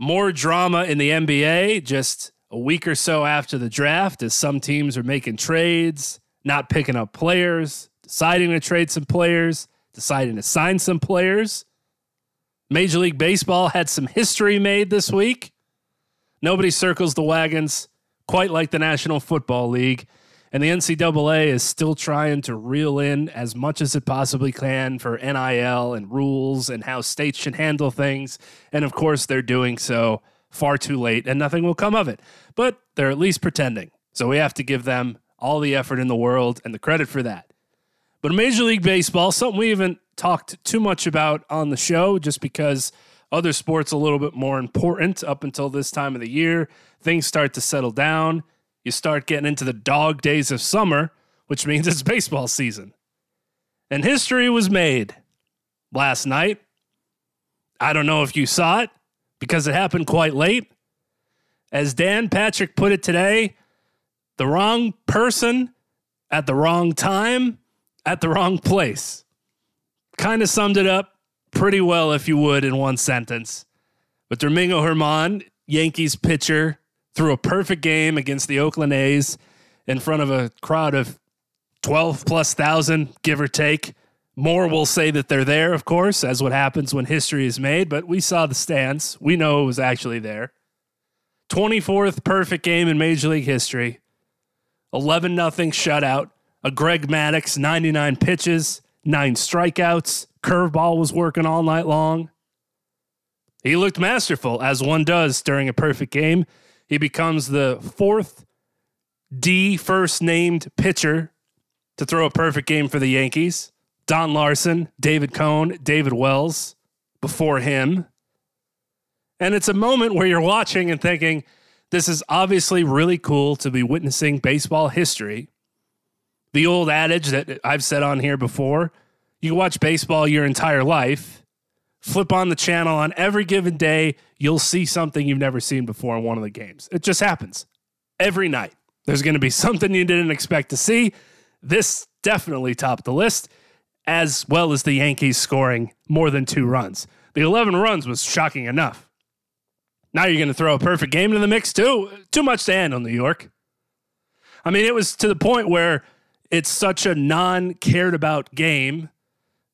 More drama in the NBA just a week or so after the draft as some teams are making trades, not picking up players, deciding to trade some players, deciding to sign some players. Major League Baseball had some history made this week. Nobody circles the wagons quite like the National Football League. And the NCAA is still trying to reel in as much as it possibly can for NIL and rules and how states should handle things. And of course, they're doing so far too late and nothing will come of it. But they're at least pretending. So we have to give them all the effort in the world and the credit for that. But Major League Baseball, something we haven't talked too much about on the show just because other sports a little bit more important up until this time of the year. Things start to settle down you start getting into the dog days of summer, which means it's baseball season. And history was made last night. I don't know if you saw it because it happened quite late. As Dan Patrick put it today, the wrong person at the wrong time at the wrong place. Kind of summed it up pretty well, if you would, in one sentence. But Domingo Germán, Yankees pitcher, threw a perfect game against the Oakland A's in front of a crowd of 12 plus thousand, give or take. More will say that they're there, of course, as what happens when history is made, but we saw the stands. We know it was actually there. 24th perfect game in Major League history. 11 nothing shutout. A Greg Maddux, 99 pitches, nine strikeouts. Curveball was working all night long. He looked masterful, as one does during a perfect game. He becomes the fourth D first named pitcher to throw a perfect game for the Yankees. Don Larsen, David Cone, David Wells before him. And it's a moment where you're watching and thinking, this is obviously really cool to be witnessing baseball history. The old adage that I've said on here before you watch baseball your entire life flip on the channel on every given day, you'll see something you've never seen before in one of the games. It just happens every night. There's going to be something you didn't expect to see. This definitely topped the list, as well as the Yankees scoring more than two runs. The 11 runs was shocking enough. Now you're going to throw a perfect game into the mix, too. Too much to handle, New York. I mean, it was to the point where it's such a non cared about game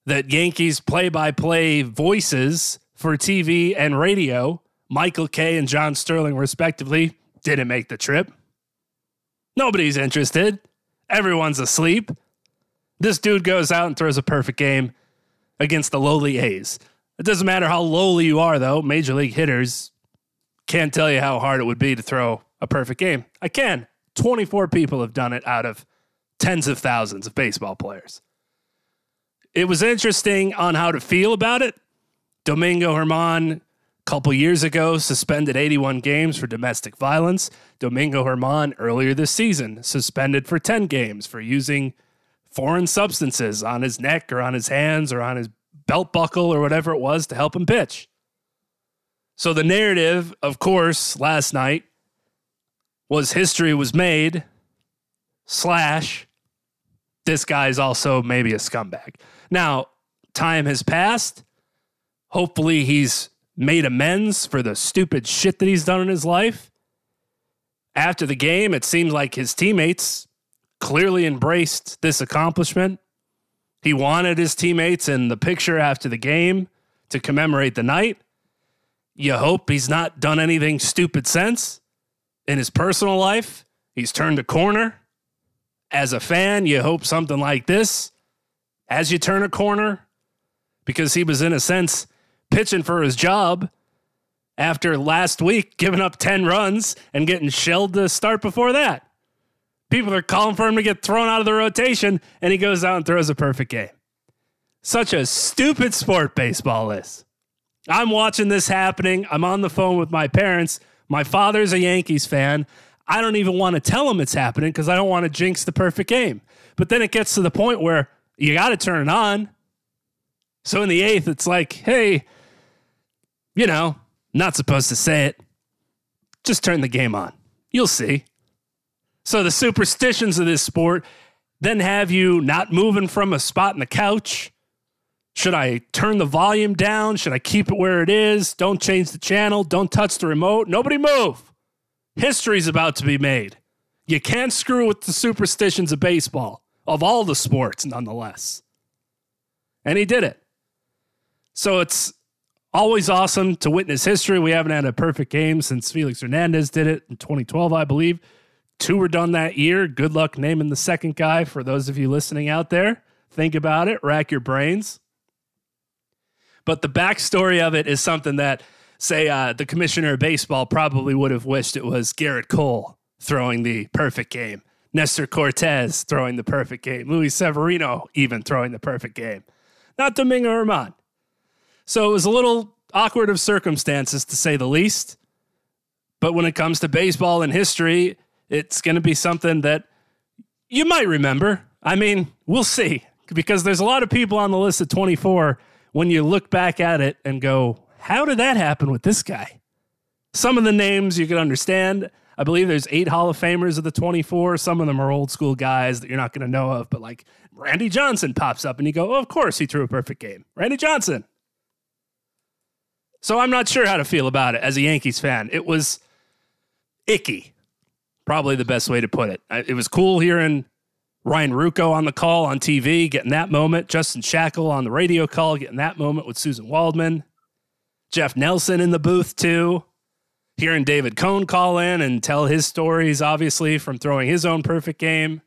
that Yankees play by play voices for TV and radio, Michael Kay and John Sterling, respectively, didn't make the trip. Nobody's interested. Everyone's asleep. This dude goes out and throws a perfect game against the lowly A's. It doesn't matter how lowly you are, though. Major league hitters can't tell you how hard it would be to throw a perfect game. I can. 24 people have done it out of tens of thousands of baseball players it was interesting on how to feel about it. Domingo Germán, a couple years ago, suspended 81 games for domestic violence. Domingo Germán, earlier this season, suspended for 10 games for using foreign substances on his neck or on his hands or on his belt buckle or whatever it was to help him pitch. So the narrative, of course, last night was history was made, slash, this guy's also maybe a scumbag. Now, time has passed. Hopefully, he's made amends for the stupid shit that he's done in his life. After the game, it seems like his teammates clearly embraced this accomplishment. He wanted his teammates in the picture after the game to commemorate the night. You hope he's not done anything stupid since in his personal life. He's turned a corner as a fan, you hope something like this as you turn a corner because he was, in a sense, pitching for his job after last week giving up 10 runs and getting shelled to start before that. People are calling for him to get thrown out of the rotation, and he goes out and throws a perfect game. Such a stupid sport baseball is. I'm watching this happening. I'm on the phone with my parents. My father's a Yankees fan. I don't even want to tell him it's happening because I don't want to jinx the perfect game. But then it gets to the point where you got to turn it on. So in the eighth, it's like, hey, you know, not supposed to say it. Just turn the game on. You'll see. So the superstitions of this sport then have you not moving from a spot in the couch. Should I turn the volume down? Should I keep it where it is? Don't change the channel. Don't touch the remote. Nobody move. History's about to be made. You can't screw with the superstitions of baseball, of all the sports, nonetheless. And he did it. So it's always awesome to witness history. We haven't had a perfect game since Felix Hernandez did it in 2012, I believe. Two were done that year. Good luck naming the second guy for those of you listening out there. Think about it, rack your brains. But the backstory of it is something that say uh, the commissioner of baseball probably would have wished it was Gerrit Cole throwing the perfect game, Nestor Cortes throwing the perfect game, Luis Severino even throwing the perfect game, not Domingo Germán. So it was a little awkward of circumstances to say the least. But when it comes to baseball and history, it's going to be something that you might remember. I mean, we'll see because there's a lot of people on the list of 24 when you look back at it and go, how did that happen with this guy? Some of the names you can understand. I believe there's eight Hall of Famers of the 24. Some of them are old school guys that you're not going to know of, but like Randy Johnson pops up and you go, oh, of course he threw a perfect game. Randy Johnson. So I'm not sure how to feel about it as a Yankees fan. It was icky, probably the best way to put it. It was cool hearing Ryan Ruocco on the call on TV, getting that moment. Justin Shackil on the radio call, getting that moment with Suzyn Waldman. Jeff Nelson in the booth too. Hearing David Cone call in and tell his stories, obviously, from throwing his own perfect game.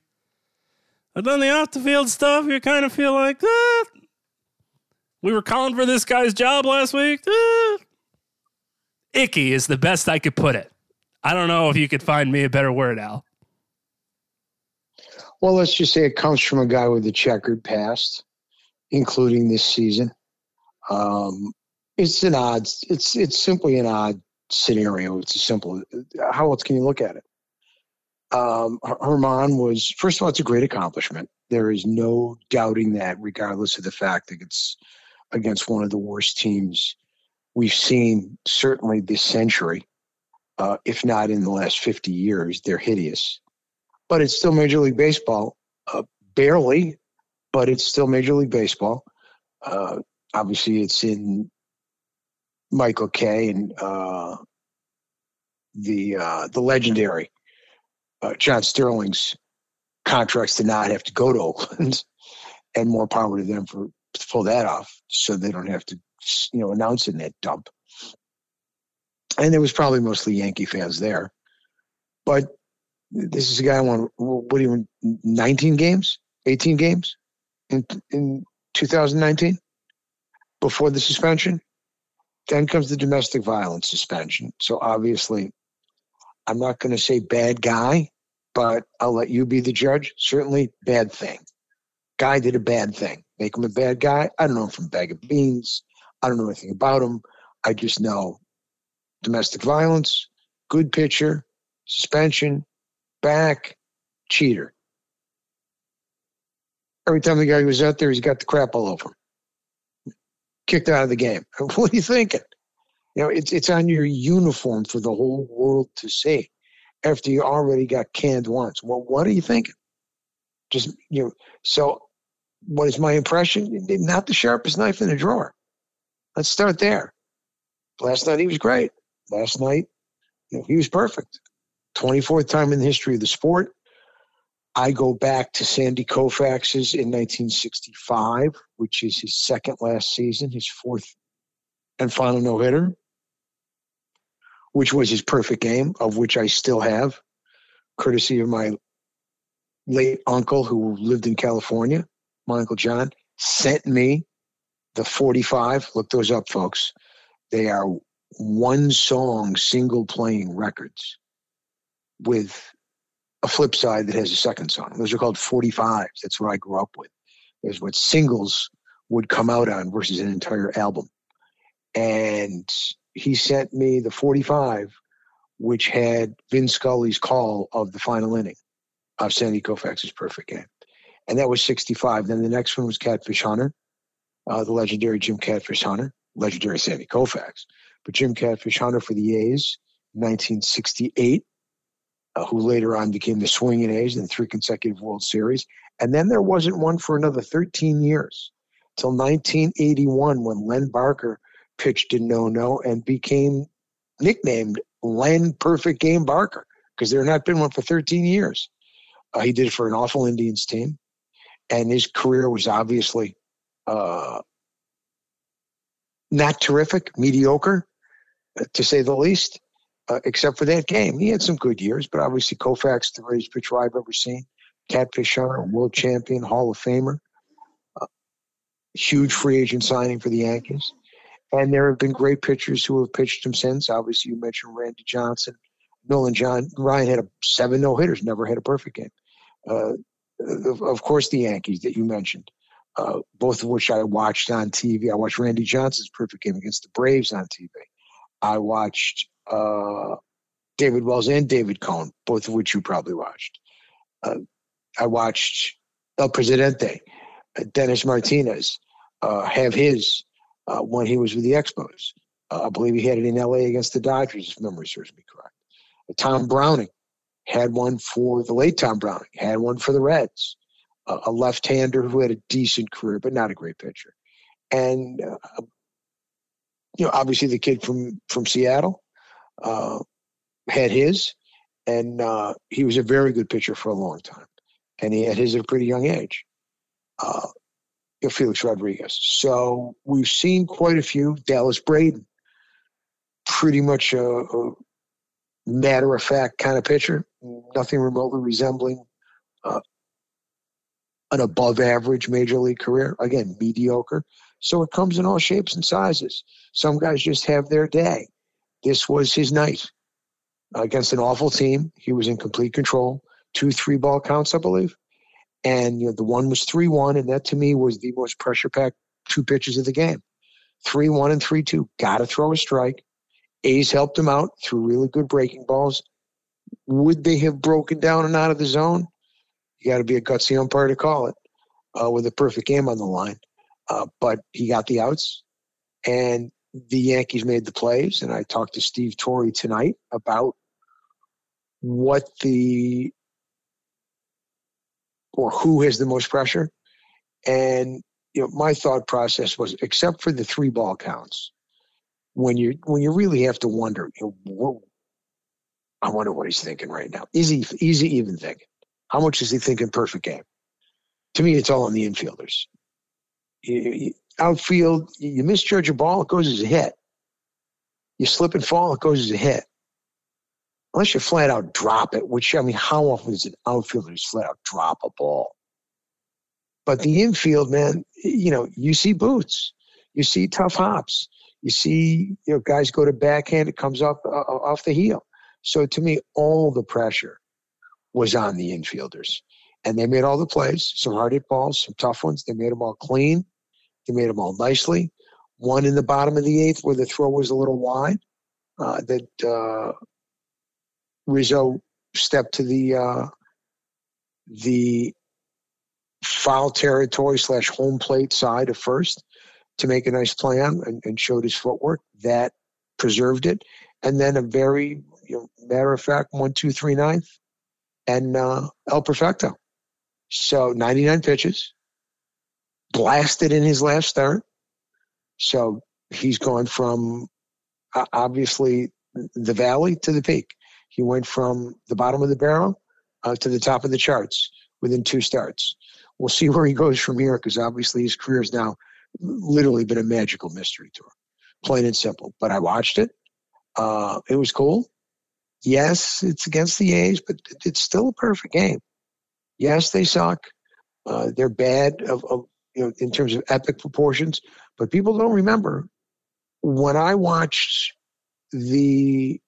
But then the off the field stuff, you kind of feel like, ah, we were calling for this guy's job last week. Ah. Icky is the best I could put it. I don't know if you could find me a better word, Al. Well, let's just say it comes from a guy with a checkered past, including this season. Um, it's an odd. It's it's simply an odd scenario. It's a simple. How else can you look at it? Um, Germán was first of all, it's a great accomplishment. There is no doubting that, regardless of the fact that it's against one of the worst teams we've seen, certainly this century, uh, if not in the last fifty years. They're hideous, but it's still Major League Baseball. Uh, barely, but it's still Major League Baseball. Uh, obviously, it's in Michael Kay and uh, the uh, the legendary uh, John Sterling's contracts to not have to go to Oakland, and more power to them for to pull that off, so they don't have to you know announce in that dump. And there was probably mostly Yankee fans there, but this is a guy who won what do you 19 games, 18 games in in 2019 before the suspension. Then comes the domestic violence suspension. So obviously, I'm not going to say bad guy, but I'll let you be the judge. Certainly, bad thing. Guy did a bad thing. Make him a bad guy. I don't know him from bag of beans. I don't know anything about him. I just know domestic violence, good pitcher, suspension, back, cheater. Every time the guy goes out there, he's got the crap all over him kicked out of the game. What are you thinking? You know, it's it's on your uniform for the whole world to see. After you already got canned once, well, what are you thinking? Just you know. So, what is my impression? Not the sharpest knife in the drawer. Let's start there. Last night he was great. Last night, you know, he was perfect. Twenty fourth time in the history of the sport. I go back to Sandy Koufax's in 1965, which is his second last season, his fourth and final no hitter, which was his perfect game, of which I still have, courtesy of my late uncle who lived in California, my uncle John, sent me the 45. Look those up, folks. They are one song, single playing records with a flip side that has a second song. Those are called 45s. That's what I grew up with. Is what singles would come out on versus an entire album. And he sent me the 45, which had Vin Scully's call of the final inning of Sandy Koufax's perfect game. And that was 65. Then the next one was Catfish Hunter, uh, the legendary Jim Catfish Hunter, legendary Sandy Koufax. But Jim Catfish Hunter for the A's, 1968, uh, who later on became the Swinging A's in three consecutive World Series. And then there wasn't one for another 13 years till 1981 when Len Barker pitched in no no and became nicknamed Len Perfect Game Barker because there had not been one for 13 years. Uh, he did it for an awful Indians team, and his career was obviously uh, not terrific, mediocre, uh, to say the least. Uh, except for that game, he had some good years, but obviously Koufax, the greatest pitcher I've ever seen, Catfish Hunter, world champion, Hall of Famer, uh, huge free agent signing for the Yankees. And there have been great pitchers who have pitched him since. Obviously, you mentioned Randy Johnson. Nolan John Ryan had a seven no hitters, never had a perfect game. Uh, of, of, course, the Yankees that you mentioned, uh, both of which I watched on TV. I watched Randy Johnson's perfect game against the Braves on TV. I watched uh, David Wells and David Cone, both of which you probably watched. Uh, I watched El Presidente, uh, Dennis Martinez, uh, have his when he was with the Expos. I believe he had it in LA against the Dodgers, if memory serves me correct. Tom Browning had one for the late Tom Browning, had one for the Reds. Uh, a left hander who had a decent career, but not a great pitcher. And, uh, you know, obviously the kid from, from Seattle uh, had his, and he was a very good pitcher for a long time. And he had his at a pretty young age. Uh, Felix Rodriguez. So we've seen quite a few. Dallas Braden, pretty much a, a matter of fact kind of pitcher, nothing remotely resembling uh, an above average major league career. Again, mediocre. So it comes in all shapes and sizes. Some guys just have their day. This was his night against an awful team. He was in complete control. Two three ball counts, I believe and you know the one was three one, and that to me was the most pressure packed two pitches of the game. Three one and three two. Got to throw a strike. A's helped him out through really good breaking balls. Would they have broken down and out of the zone? You got to be a gutsy umpire to call it uh, with a perfect game on the line. Uh, but he got the outs, and the Yankees made the plays. And I talked to Steve Torre tonight about what the or who has the most pressure. And you know, my thought process was, except for the three ball counts, when you when you really have to wonder, you know, I wonder what he's thinking right now. Is he is he even thinking? How much is he thinking perfect game? To me, it's all on the infielders. You, you, outfield, you misjudge a ball, it goes as a hit. You slip and fall, it goes as a hit unless you flat out drop it, which I mean, how often does an outfielder just flat out drop a ball? But the infield, man, you know, you see boots, you see tough hops, you see you know guys go to backhand, it comes off uh, uh, off the heel. So to me, all the pressure was on the infielders, and they made all the plays. Some hard hit balls, some tough ones. They made them all clean. They made them all nicely. One in the bottom of the eighth where the throw was a little wide. Uh, that uh, Rizzo stepped to the uh, the foul territory slash home plate side of first to make a nice play on and, and showed his footwork. That preserved it. And then a very you know, matter of fact one, two, three, ninth and uh, El Perfecto. So 99 pitches, blasted in his last start. So he's gone from uh, obviously the valley to the peak. He went from the bottom of the barrel uh, to the top of the charts within two starts. We'll see where he goes from here because obviously his career has now literally been a magical mystery tour, plain and simple. But I watched it. Uh, it was cool. Yes, it's against the A's, but it's still a perfect game. Yes, they suck. Uh, they're bad of, of you know in terms of epic proportions, but people don't remember when I watched the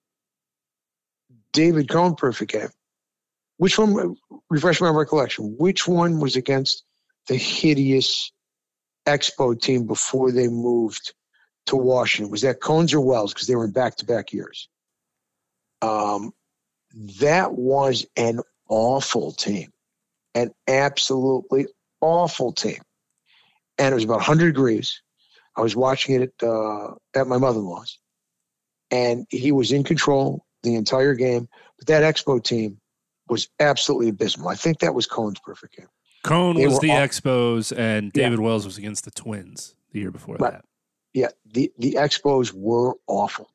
David Cone perfect game. Which one? Refresh my recollection. Which one was against the hideous Expo team before they moved to Washington? Was that Cones or Wells? Because they were in back-to-back years. Um, that was an awful team, an absolutely awful team, and it was about 100 degrees. I was watching it at uh, at my mother-in-law's, and he was in control the entire game. But that Expo team was absolutely abysmal. I think that was Cone's perfect game. Cone They was the all- Expos, and David Wells was against the Twins the year before Right. that. Yeah, the the Expos were awful.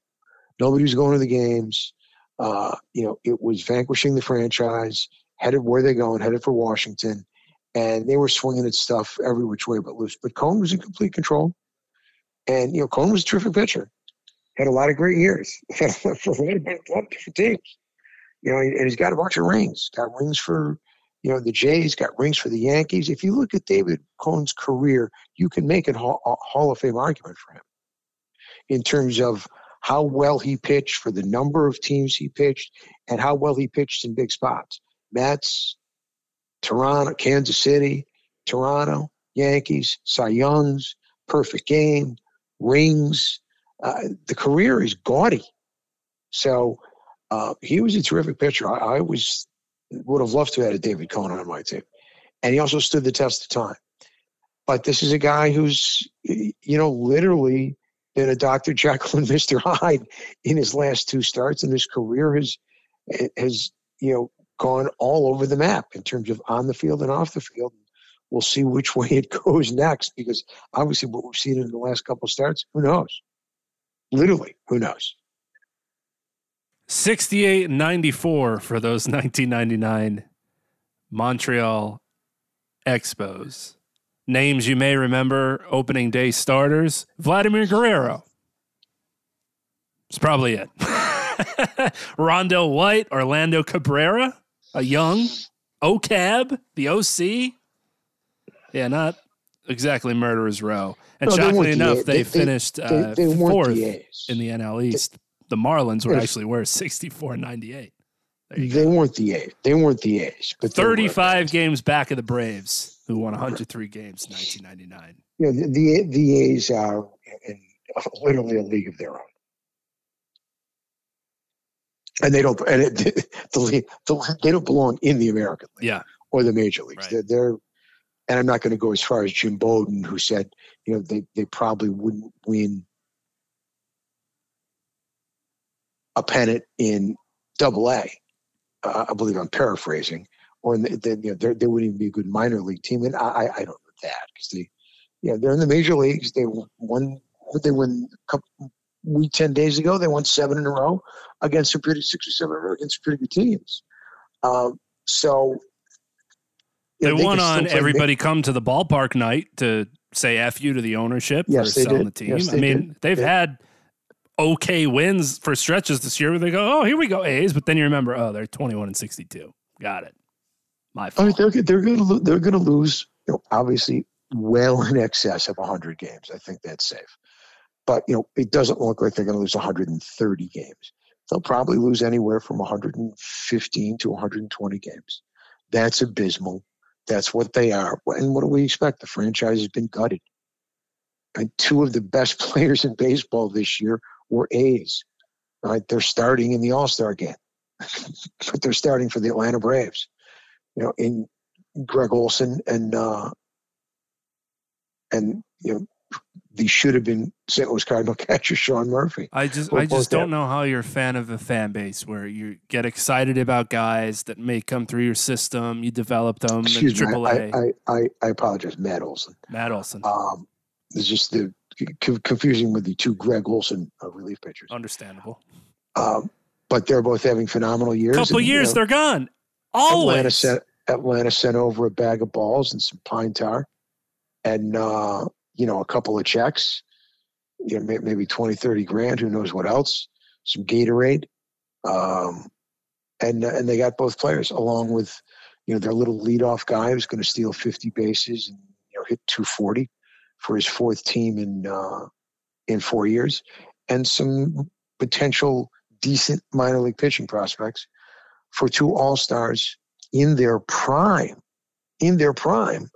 Nobody was going to the games. Uh, you know, it was vanquishing the franchise, headed where they going, headed for Washington, and they were swinging at stuff every which way but loose. But Cone was in complete control, and you know, Cone was a terrific pitcher. Had a lot of great years teams. You know, and he's got a bunch of rings. Got rings for you know the Jays. Got rings for the Yankees. If you look at David Cone's career, you can make a Hall of Fame argument for him in terms of how well he pitched for the number of teams he pitched and how well he pitched in big spots. Mets, Toronto, Kansas City, Toronto, Yankees, Cy Youngs, perfect game, rings. Uh, the career is gaudy. So uh, he was a terrific pitcher. I, I was would have loved to have had a David Cone on my team, and he also stood the test of time. But this is a guy who's, you know, literally been a Dr. Jekyll and Mr. Hyde in his last two starts, and his career has has you know gone all over the map in terms of on the field and off the field. We'll see which way it goes next because obviously what we've seen in the last couple starts, who knows? Literally, who knows? 68 94 for those 1999 Montreal Expos. Names you may remember opening day starters Vladimir Guerrero. It's probably it. Rondo White, Orlando Cabrera, a young OCAB, the OC. Yeah, not exactly murderer's row. And No, shockingly weren't the enough, they, they- finished They, uh, they weren't fourth the in the NL East. The Marlins were actually worse, 64 98. They go. weren't the A's. They weren't the A's. But 35 games back of the Braves, who won 103 games in 1999. You know, the, the the A's are in literally a league of their own, and they don't. And it, the, the they don't belong in the American League Yeah. or the major leagues. Right. They're, they're and I'm not going to go as far as Jim Bowden, who said, you know, they they probably wouldn't win a pennant in Double A. Uh, I believe I'm paraphrasing, or in the, the, you know, they wouldn't even be a good minor league team. And I, I, don't know that because they, yeah, they're in the major leagues. They won. What they win a couple week ten days ago? They won seven in a row against some pretty six or seven in a row against pretty good teams. Um, so They know, won can on everybody come to the ballpark night to say F you to the ownership Yes, for they selling did. the team. Yes, I mean, did. they've They- had okay wins for stretches this year where they go, oh, here we go, A's. But then you remember, oh, they're 21 and 62. Got it. My I mean, fault. they're they're going to they're going to lose. You know, obviously, well in excess of 100 games. I think that's safe. But you know, it doesn't look like they're going to lose 130 games. They'll probably lose anywhere from 115 to 120 games. That's abysmal. That's what they are. And what do we expect? The franchise has been gutted. And two of the best players in baseball this year were A's. Right? They're starting in the All Star game, but they're starting for the Atlanta Braves. You know, in Greg Olson and uh, and you know the should have been St. Louis Cardinal catcher Sean Murphy. I just I just don't know how you're a fan of a fan base where you get excited about guys that may come through your system, you develop them in Excuse me, triple I, A. I, I, I apologize, Matt Olson. Matt Olson. Um, it's just the confusing with the two Greg Olson uh, relief pitchers. Understandable. Um, but they're both having phenomenal years. Couple and, you years, know, they're gone. Always. Atlanta sent Atlanta sent over a bag of balls and some pine tar, and uh, you know a couple of checks. You know, maybe 20, 30 grand. Who knows what else? Some Gatorade, um, and and they got both players along with you know, their little leadoff guy who's going to steal 50 bases and you know hit 240 for his fourth team in uh, in four years, and some potential decent minor league pitching prospects for two All Stars in their prime, in their prime,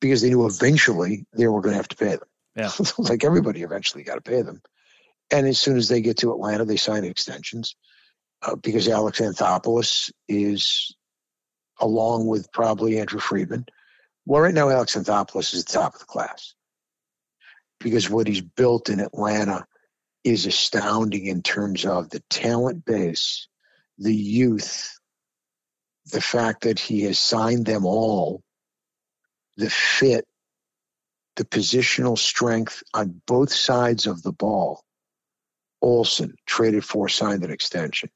because they knew eventually they were going to have to pay them. Yeah. like everybody eventually got to pay them. And as soon as they get to Atlanta, they sign extensions uh, because Alex Anthopoulos is, along with probably Andrew Friedman. Well, right now, Alex Anthopoulos is the top of the class because what he's built in Atlanta is astounding in terms of the talent base, the youth, the fact that he has signed them all, the fit, the positional strength on both sides of the ball. Olson traded for, signed an extension.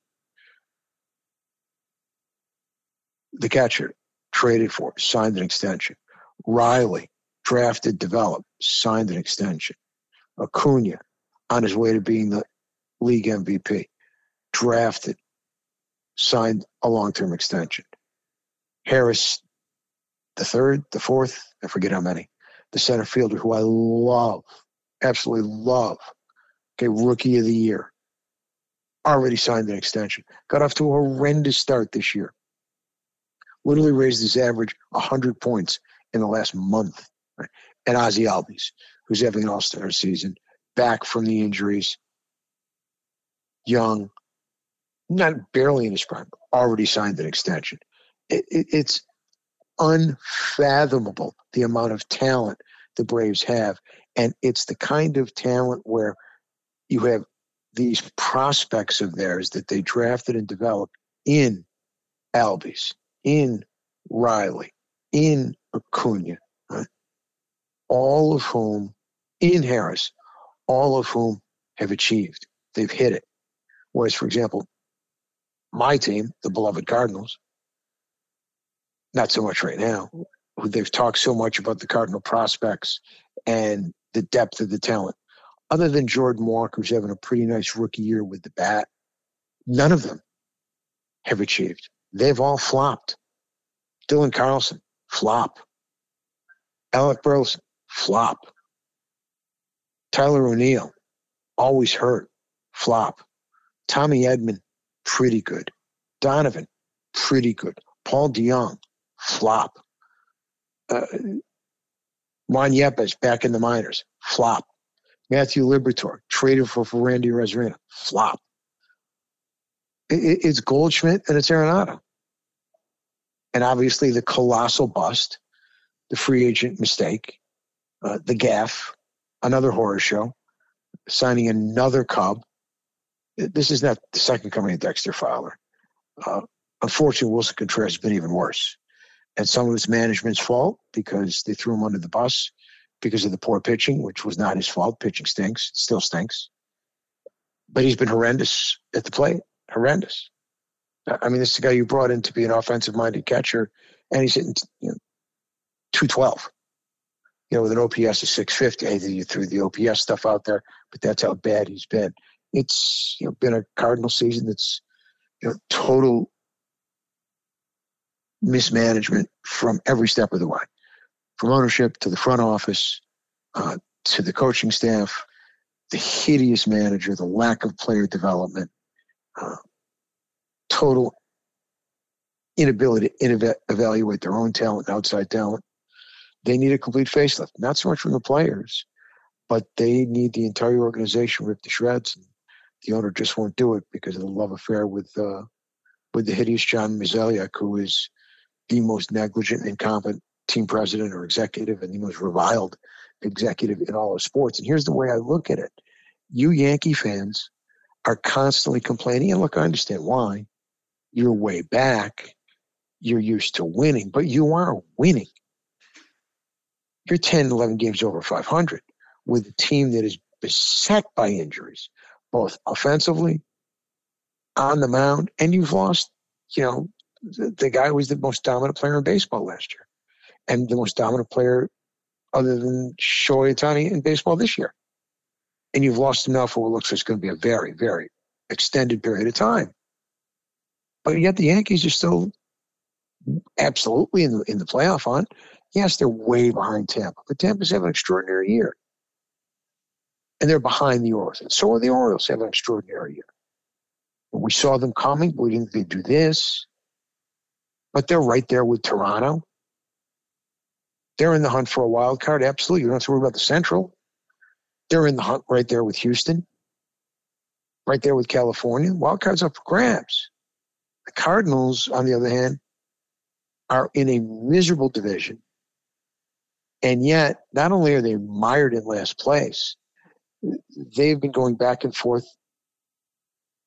The catcher traded for, signed an extension. Riley drafted, developed, signed an extension. Acuna on his way to being the league MVP, drafted, signed a long-term extension. Harris, the third, the fourth, I forget how many, the center fielder who I love, absolutely love. Okay, rookie of the year. Already signed an extension. Got off to a horrendous start this year. Literally raised his average 100 points in the last month. Right? And Ozzy Albies, who's having an all-star season, back from the injuries, young, not barely in his prime, already signed an extension. It, it, it's unfathomable the amount of talent the Braves have. And it's the kind of talent where you have these prospects of theirs that they drafted and developed in Albies, in Riley, in Acuna, all of whom, in Harris, all of whom have achieved. They've hit it. Whereas, for example, my team, the beloved Cardinals, not so much right now. They've talked so much about the Cardinal prospects and the depth of the talent. Other than Jordan Walker, who's having a pretty nice rookie year with the bat, none of them have achieved. They've all flopped. Dylan Carlson, flop. Alec Burleson, flop. Tyler O'Neill, always hurt, flop. Tommy Edman, pretty good. Donovan, pretty good. Paul DeJong, flop. Uh, Juan Yepez back in the minors, flop. Matthew Liberatore traded for, for Randy Arozarena, flop. It, it's Goldschmidt and it's Arenado. And obviously the colossal bust, the free agent mistake, uh, the gaff, another horror show, signing another Cub. This is not the second coming of Dexter Fowler. Uh, unfortunately, Willson Contreras has been even worse. And some of it's management's fault because they threw him under the bus because of the poor pitching, which was not his fault. Pitching stinks, still stinks. But he's been horrendous at the plate, horrendous. I mean, this is the guy you brought in to be an offensive minded catcher, and he's hitting you know, 212, you know, with an OPS of 650. Either you threw the OPS stuff out there, but that's how bad he's been. It's you know, been a Cardinal season that's you know, total mismanagement from every step of the way, from ownership to the front office uh, to the coaching staff, the hideous manager, the lack of player development, uh, total inability to evaluate their own talent and outside talent. They need a complete facelift, not so much from the players, but they need the entire organization ripped to shreds. And the owner just won't do it because of the love affair with uh, with the hideous John Mozeliak, who is the most negligent, and incompetent team president or executive and the most reviled executive in all of sports. And here's the way I look at it you Yankee fans are constantly complaining. And look, I understand why. You're way back, you're used to winning, but you are winning. You're 10, 11 games over 500 with a team that is beset by injuries, both offensively, on the mound, and you've lost, you know, the, guy was the most dominant player in baseball last year and the most dominant player other than Shohei Ohtani in baseball this year. And you've lost him now for what looks like it's going to be a very, very extended period of time. But yet the Yankees are still absolutely in the in the playoff hunt. Yes, they're way behind Tampa, but Tampa's having an extraordinary year. And they're behind the Orioles. And so are the Orioles have an extraordinary year. We saw them coming. but We didn't think they'd do this. But they're right there with Toronto. They're in the hunt for a wild card. Absolutely. You don't have to worry about the Central. They're in the hunt right there with Houston, right there with California. Wild cards up for grabs. The Cardinals, on the other hand, are in a miserable division. And yet, not only are they mired in last place, they've been going back and forth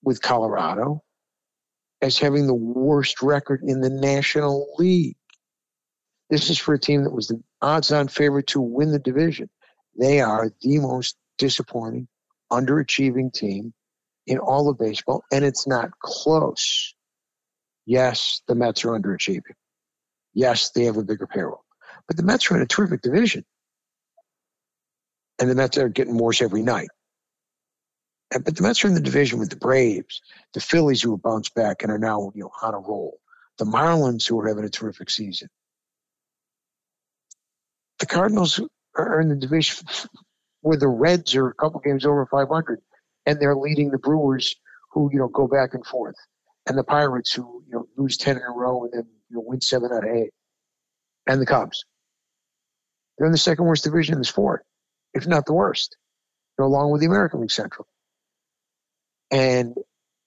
with Colorado as having the worst record in the National League. This is for a team that was the odds on favorite to win the division. They are the most disappointing, underachieving team in all of baseball, and it's not close. Yes, the Mets are underachieving. Yes, they have a bigger payroll. But the Mets are in a terrific division. And the Mets are getting worse every night. But the Mets are in the division with the Braves, the Phillies who have bounced back and are now you know on a roll, the Marlins who are having a terrific season. The Cardinals are in the division where the Reds are a couple games over 500, and they're leading the Brewers, who you know go back and forth, and the Pirates who you know lose 10 in a row and then you know win seven out of eight, and the Cubs. They're in the second worst division in the sport, if not the worst, you know, along with the American League Central and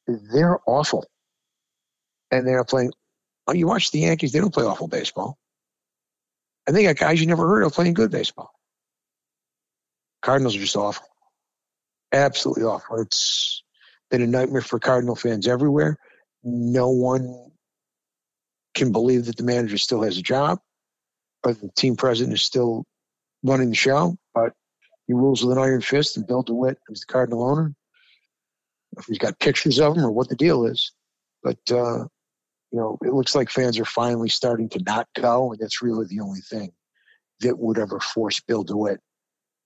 they're awful. And they're playing. Oh, you watch the Yankees; they don't play awful baseball. And they got guys you never heard of playing good baseball. Cardinals are just awful, absolutely awful. It's been a nightmare for Cardinal fans everywhere. No one can believe that the manager still has a job, but the team president is still running the show. But he rules with an iron fist, and Bill DeWitt, who's the Cardinal owner, if he's got pictures of him or what the deal is. But uh, you know, it looks like fans are finally starting to not go, and that's really the only thing that would ever force Bill DeWitt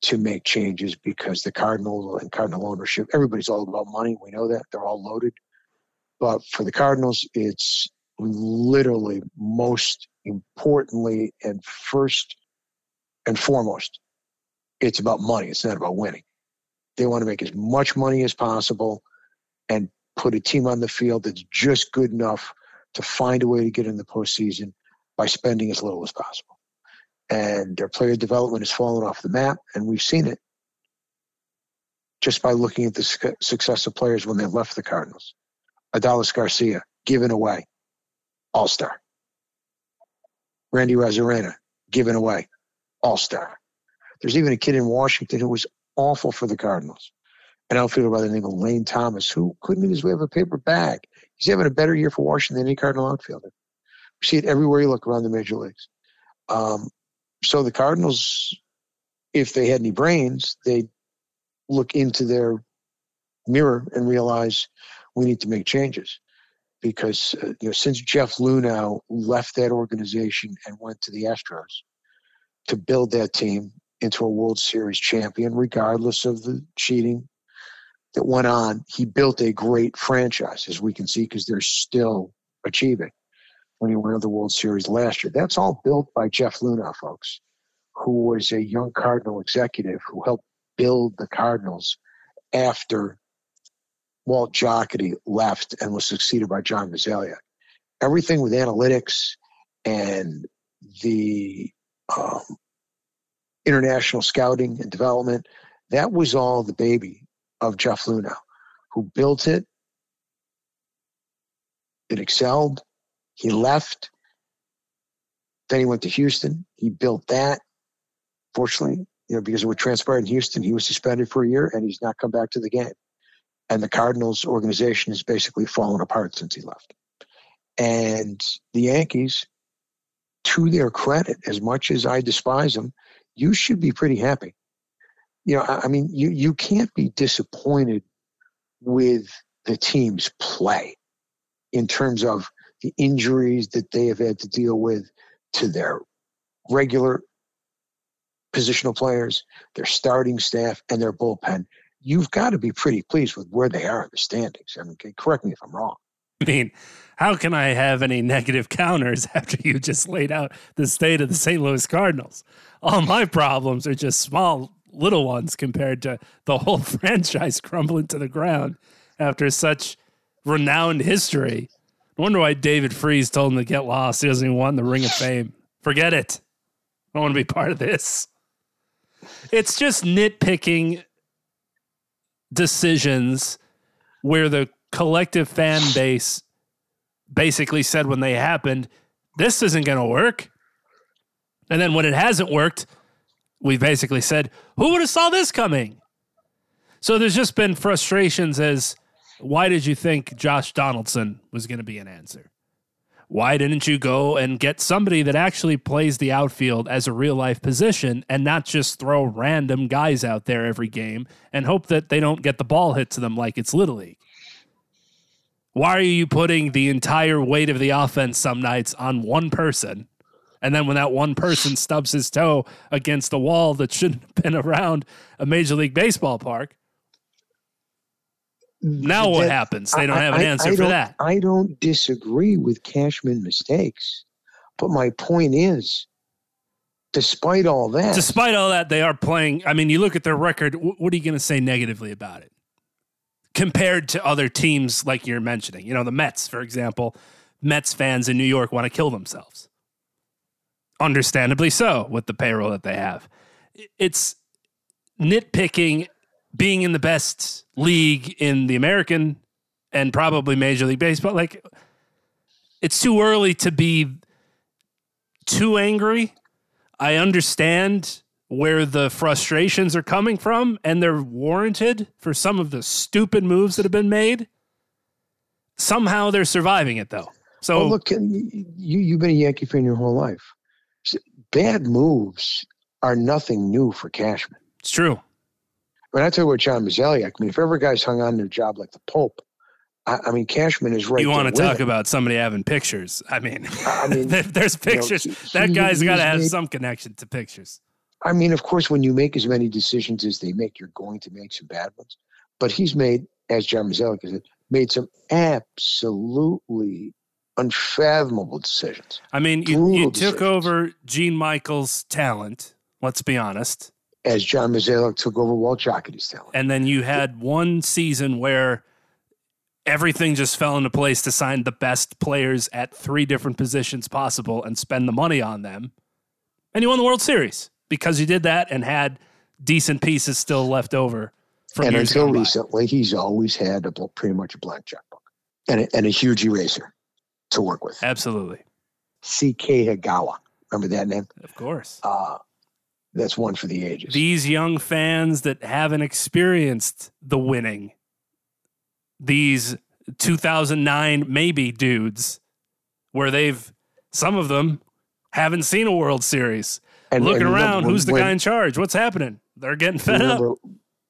to make changes because the Cardinal and Cardinal ownership, everybody's all about money. We know that they're all loaded. But for the Cardinals, it's literally most importantly and first and foremost, it's about money. It's not about winning. They want to make as much money as possible and put a team on the field that's just good enough to find a way to get in the postseason by spending as little as possible. And their player development has fallen off the map, and we've seen it just by looking at the success of players when they left the Cardinals. Adolis Garcia, given away, all star. Randy Arozarena, given away, all star. There's even a kid in Washington who was awful for the Cardinals an outfielder by the name of Lane Thomas, who couldn't his way of a paper bag. He's having a better year for Washington than any Cardinal outfielder. We see it everywhere you look around the major leagues. Um, so the Cardinals, if they had any brains, they'd look into their mirror and realize we need to make changes. Because uh, you know, since Jeff Luhnow left that organization and went to the Astros to build that team into a World Series champion, regardless of the cheating that went on, he built a great franchise, as we can see, because they're still achieving when he won the World Series last year. That's all built by Jeff Luhnow, folks, who was a young Cardinal executive who helped build the Cardinals after Walt Jocketty left and was succeeded by John Mozeliak. Everything with analytics and the um, international scouting and development, that was all the baby of Jeff Luhnow, who built it. It excelled. He left. Then he went to Houston. He built that. Fortunately, you know, because of what transpired in Houston, he was suspended for a year and he's not come back to the game. And the Cardinals organization has basically fallen apart since he left. And the Yankees, to their credit, as much as I despise them, you should be pretty happy you know, I mean, you, you can't be disappointed with the team's play in terms of the injuries that they have had to deal with to their regular positional players, their starting staff, and their bullpen. You've got to be pretty pleased with where they are in the standings. I mean, correct me if I'm wrong. I mean, how can I have any negative counters after you just laid out the state of the St. Louis Cardinals? All my problems are just small, little ones compared to the whole franchise crumbling to the ground after such renowned history. I wonder why David Freese told him to get lost. He doesn't even want the Ring of Fame. Forget it. I don't want to be part of this. It's just nitpicking decisions where the collective fan base basically said when they happened, this isn't going to work. And then when it hasn't worked, we basically said, who would have saw this coming? So there's just been frustrations as why did you think Josh Donaldson was going to be an answer? Why didn't you go and get somebody that actually plays the outfield as a real life position and not just throw random guys out there every game and hope that they don't get the ball hit to them like it's Little League? Why are you putting the entire weight of the offense some nights on one person? And then when that one person stubs his toe against a wall that shouldn't have been around a Major League Baseball park, now what That- happens? They don't have an answer I for that. I don't disagree with Cashman mistakes, but my point is, despite all that, Despite all that, they are playing. I mean, you look at their record. What are you going to say negatively about it? Compared to other teams like you're mentioning, you know, the Mets, for example, Mets fans in New York want to kill themselves. Understandably so, with the payroll that they have. It's nitpicking being in the best league in the American and probably Major League Baseball. Like, it's too early to be too angry. I understand where the frustrations are coming from, and they're warranted for some of the stupid moves that have been made. Somehow they're surviving it, though. So well, look, you you've been a Yankee fan your whole life. Bad moves are nothing new for Cashman. it's true. When I talk about John Mozeliak, I mean, if ever guys hung on to a job like the Pope, I, I mean, Cashman is right. you want to talk him. about somebody having pictures? I mean, I mean, there- there's you know, pictures. he- that guy's got to have made- some connection to pictures. I mean, of course, when you make as many decisions as they make, you're going to make some bad ones. But he's made, as John Mozeliak said, made some absolutely unfathomable decisions. I mean, you, you took decisions. over Gene Michael's talent. Let's be honest. As John Mozeliak took over Walt Jocketty's talent. And then you had one season where everything just fell into place to sign the best players at three different positions possible and spend the money on them. And you won the World Series because you did that and had decent pieces still left over from and until gone by. recently, he's always had a, pretty much a blank checkbook and a, and a huge eraser to work with. Absolutely. Kei Igawa. Remember that name? Of course. Uh, that's one for the ages. These young fans that haven't experienced the winning, these 2009 maybe dudes, where they've, some of them haven't seen a World Series. and, Looking and around, remember, who's the when- guy in charge? What's happening? They're getting fed up.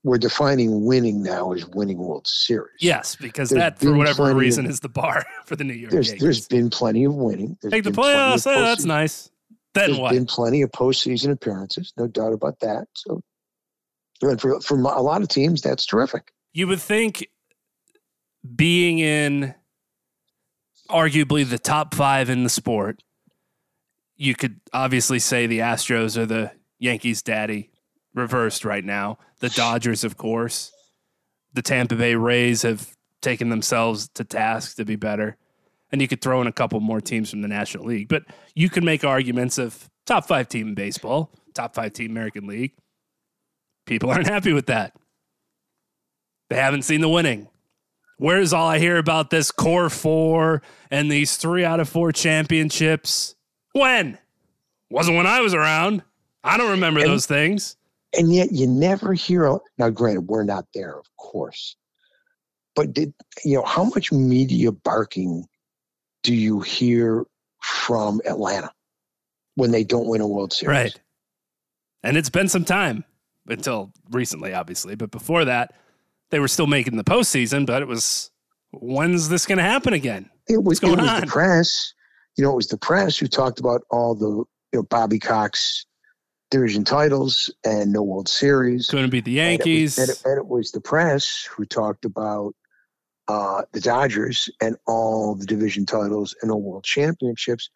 We're defining winning now as winning World Series. Yes, because There's that, for whatever plenty of- reason, is the bar for the New York There's Yankees. there's been plenty of winning. There's Take the been plenty of playoffs. eh, that's nice. Then There's what? been plenty of postseason appearances, no doubt about that. So, and for for a lot of teams, that's terrific. you would think being in arguably the top five in the sport, you could obviously say the Astros are the Yankees' daddy, reversed right now. The Dodgers, of course. The Tampa Bay Rays have taken themselves to task to be better. And you could throw in a couple more teams from the National League. But you can make arguments of top five team in baseball, top five team American League. People aren't happy with that. They haven't seen the winning. Where's all I hear about this core four and these three out of four championships? When? Wasn't when I was around. I don't remember And- those things. And yet, you never hear. Now, granted, we're not there, of course, but did you know how much media barking do you hear from Atlanta when they don't win a World Series? Right. And it's been some time until recently, obviously. But before that, they were still making the postseason, but it was when's this going to happen again? It was, going it was on? the press. You know, it was the press who talked about all the you know Bobby Cox division titles and no World Series. It's going to be the And it was- Yankees. And it, and it was the press who talked about uh, the Dodgers and all the division titles and all world championships.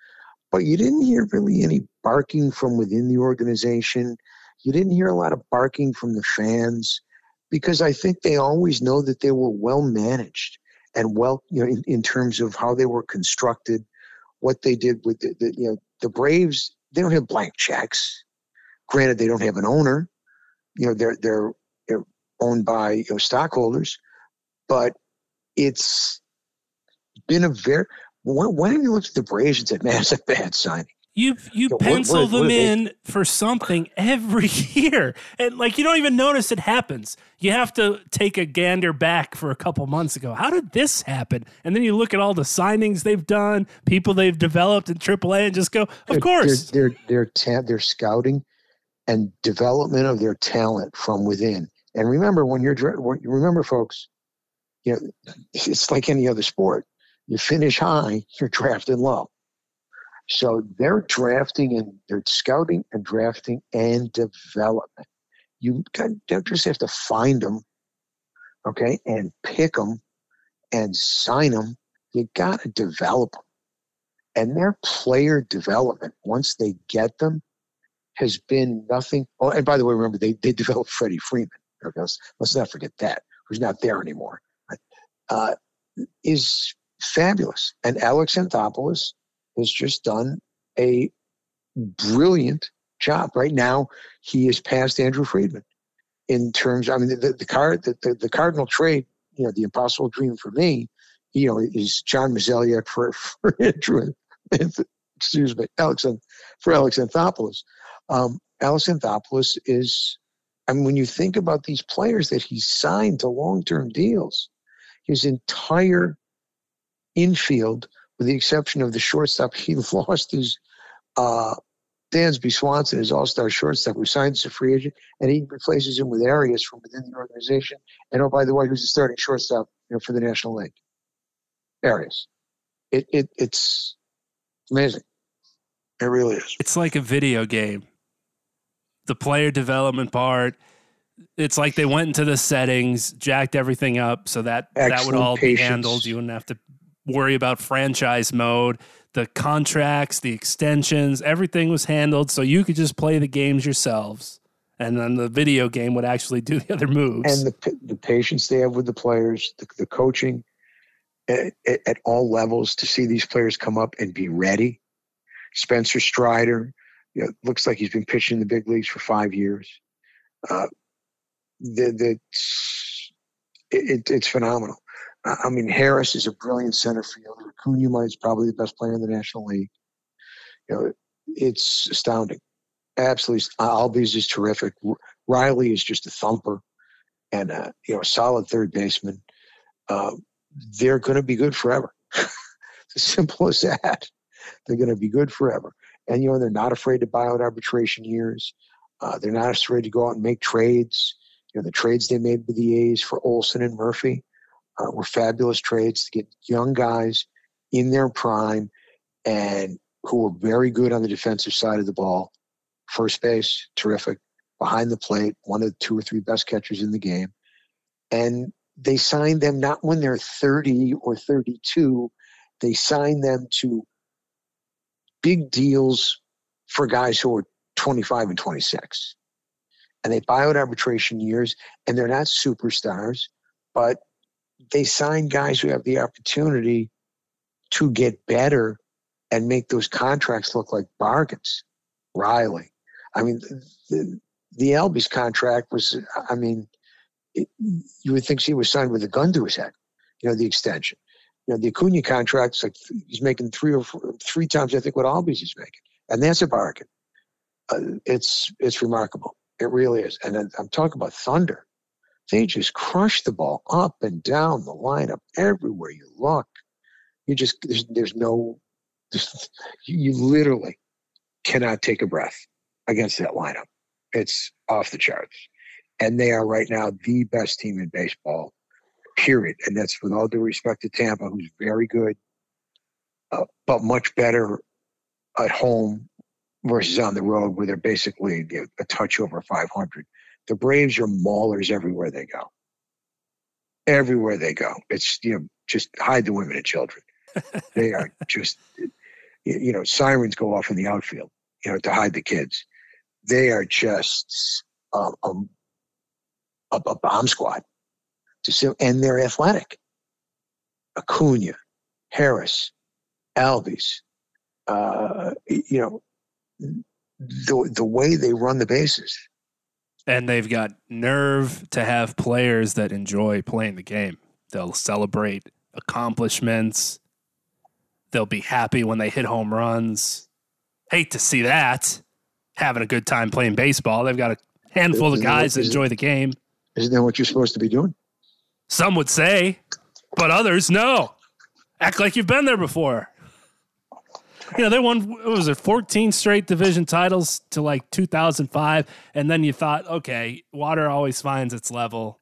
But you didn't hear really any barking from within the organization. You didn't hear a lot of barking from the fans because I think they always know that they were well managed and well, you know, in, in terms of how they were constructed, what they did with the, the, you know, the Braves. They don't have blank checks. Granted, they don't have an owner. You know, they're they're they're owned by you know stockholders, but it's been a very. When, when you looked at the Braves and said, "Man, it's a bad signing," You you what- pencil what- what them they- in for something every year, and like you don't even notice it happens. You have to take a gander back for a couple months ago. How did this happen? And then you look at all the signings they've done, people they've developed in AAA, and just go, of Their- course. their their their, ta- their scouting and development of their talent from within. And remember, when you're remember, folks, you know, it's like any other sport. You finish high, you're drafting low. So they're drafting and they're scouting and drafting and development. You don't just have to find them, okay, and pick them and sign them. You got to develop them and their player development once they get them has been nothing. Oh, and by the way, remember they they developed Freddie Freeman. Okay, let's, let's not forget that who's not there anymore. Uh, is fabulous, and Alex Anthopoulos has just done a brilliant job. Right now, he is past Andrew Friedman in terms. I mean, the the, card the, the, the Cardinal trade, you know, the impossible dream for me, you know, is John Mozeliak for for Andrew. Excuse me, Alex for Alex Anthopoulos. Um, Alex Anthopoulos is. I mean, when you think about these players that he signed to long-term deals, his entire infield, with the exception of the shortstop, he lost his uh, Dansby Swanson, his all-star shortstop, who signed as a free agent, and he replaces him with Arcia from within the organization. And oh, by the way, who's the starting shortstop you know, for the National League? Arcia. It, it it's amazing. It really is. it's like a video game. The player development part. It's like they went into the settings, jacked everything up so that that would Excellent all be handled. You wouldn't have to worry about franchise mode, the contracts, the extensions, everything was handled so you could just play the games yourselves. And then the video game would actually do the other moves. and the the patience they have with the players, the, the coaching at, at, at all levels to see these players come up and be ready. Spencer Strider, you know, looks like he's been pitching in the big leagues for five years. Uh, it, it's phenomenal. I mean, Harris is a brilliant center fielder. Acuna is probably the best player in the National League. You know, it's astounding. Absolutely, Albies is terrific. Riley is just a thumper and uh, you know a solid third baseman. Uh, they're going to be good forever. it's as simple as that. They're going to be good forever, and you know they're not afraid to buy out arbitration years. Uh, they're not afraid to go out and make trades. You know the trades they made with the A's for Olson and Murphy uh, were fabulous trades to get young guys in their prime and who were very good on the defensive side of the ball. First base, terrific behind the plate, one of the two or three best catchers in the game. And they signed them not when they're 30 or 32, they signed them to big deals for guys who are 25 and 26. And they buy out arbitration years, and they're not superstars, but they sign guys who have the opportunity to get better and make those contracts look like bargains. Riley. I mean, the, the Albies contract was, I mean, it, you would think she was signed with a gun to his head, you know, the extension. You know, the Acuna contract's like he's making three or four, three times, I think, what Albies is making. And that's a bargain. Uh, it's, it's remarkable. It really is. And I'm talking about Thunder. They just crush the ball up and down the lineup everywhere you look. You just, there's, there's no, you, you literally cannot take a breath against that lineup. It's off the charts. And they are right now the best team in baseball, period. And that's with all due respect to Tampa, who's very good, uh, but much better at home versus on the road, where they're basically a touch over 500. The Braves are maulers everywhere they go. everywhere they go. It's you know just hide the women and children. they are just you know sirens go off in the outfield you know to hide the kids. They are just um, um, a, a bomb squad. To and they're athletic. Acuna, Harris, Albies, uh, you know, the the way they run the bases. And they've got nerve to have players that enjoy playing the game. They'll celebrate accomplishments. They'll be happy when they hit home runs. Hate to see that. Having a good time playing baseball. They've got a handful of guys that enjoy the game. Isn't that what you're supposed to be doing? Some would say, but others no. Act like you've been there before. You know, they won, what was it, 14 straight division titles to like 2005. And then you thought, okay, water always finds its level.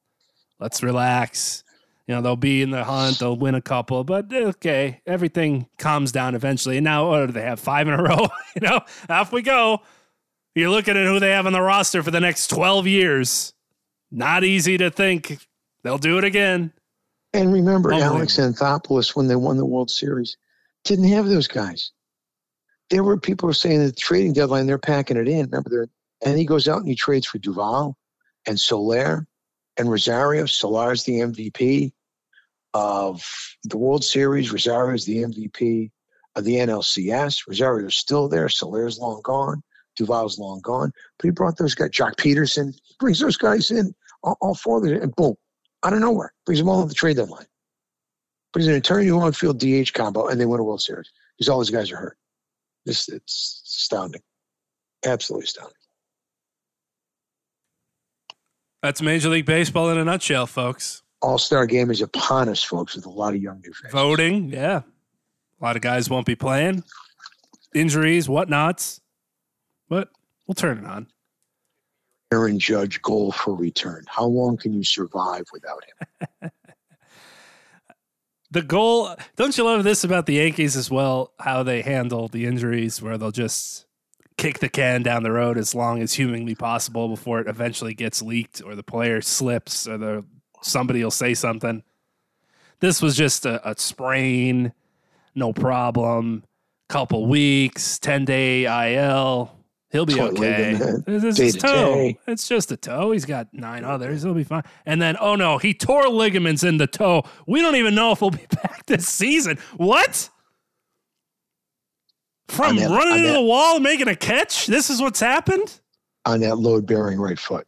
Let's relax. You know, they'll be in the hunt, they'll win a couple, but eh, okay, everything calms down eventually. And now, what do they have? Five in a row? you know, off we go. You're looking at who they have on the roster for the next 12 years. Not easy to think they'll do it again. And remember, Alex Anthopoulos, when they won the World Series, didn't have those guys. There were people saying the trading deadline, they're packing it in. Remember, they're, and he goes out and he trades for Duvall and Soler and Rosario. Soler's the MVP of the World Series. Rosario's the MVP of the NLCS. Rosario's still there. Soler's long gone. Duvall's long gone. But he brought those guys. Joc Pederson, he brings those guys in, all, all four of them, and boom, out of nowhere, brings them all at the trade deadline. But he's an attorney who on field DH combo, and they win a World Series because all these guys are hurt. This it's astounding, absolutely astounding. That's Major League Baseball in a nutshell, folks. All Star game is upon us, folks, with a lot of young new fans. Voting, yeah. A lot of guys won't be playing. Injuries, whatnots. But we'll turn it on. Aaron Judge goal for return. How long can you survive without him? the goal, don't you love this about the Yankees as well? How they handle the injuries, where they'll just kick the can down the road as long as humanly possible before it eventually gets leaked or the player slips or the somebody will say something. This was just a, a sprain, no problem. Couple weeks, ten day IL. He'll be okay. It's his toe. It's just a toe. He's got nine others. He'll be fine. And then, oh no, he tore ligaments in the toe. We don't even know if he'll be back this season. What? From that, running into that, the wall and making a catch? This is what's happened? On that load bearing right foot.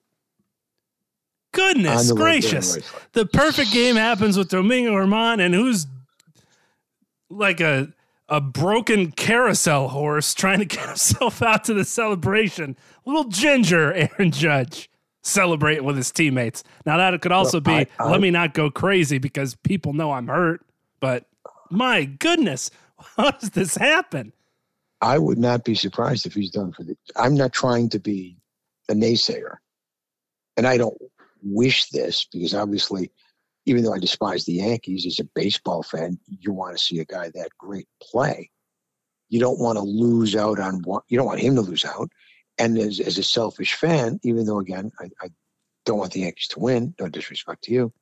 Goodness gracious. Right the perfect game happens with Domingo Germán, and who's like a a broken carousel horse trying to get himself out to the celebration. Little ginger Aaron Judge celebrating with his teammates. Now that could also well, be I, I, let me not go crazy because people know I'm hurt. But my goodness, how does this happen? I would not be surprised if he's done for the. I'm not trying to be a naysayer, and I don't wish this because obviously, even though I despise the Yankees, as a baseball fan, you want to see a guy that great play. You don't want to lose out on what you don't want him to lose out. And as, as a selfish fan, even though again I, I don't want the Yankees to win, no disrespect to you,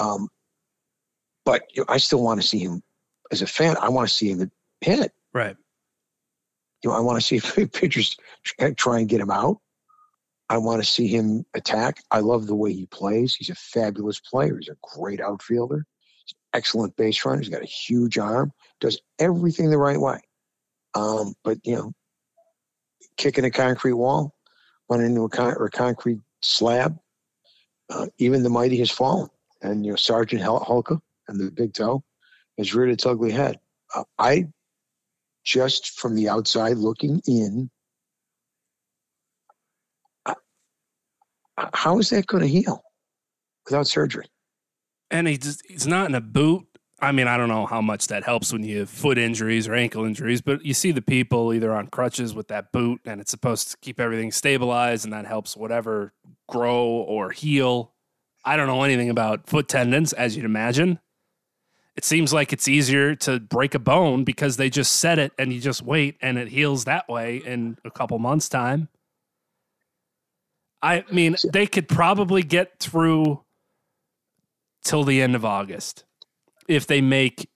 um, but I still want to see him as a fan. I want to see him hit. Right you know, I want to see if pitchers try and get him out. I want to see him attack. I love the way he plays. He's a fabulous player. He's a great outfielder. Excellent base runner. He's got a huge arm. Does everything the right way. Um, but you know, kicking a concrete wall, running into a, con- a concrete slab. Uh, even the mighty has fallen, and you know Sergeant Hulka and the big toe has reared its ugly head. Uh, I just from the outside looking in, how is that going to heal without surgery? And he's he's not in a boot. I mean, I don't know how much that helps when you have foot injuries or ankle injuries, but you see the people either on crutches with that boot, and it's supposed to keep everything stabilized, and that helps whatever grow or heal. I don't know anything about foot tendons, as you'd imagine it seems like it's easier to break a bone because they just set it and you just wait and it heals that way in a couple months time i mean they could probably get through till the end of August if they make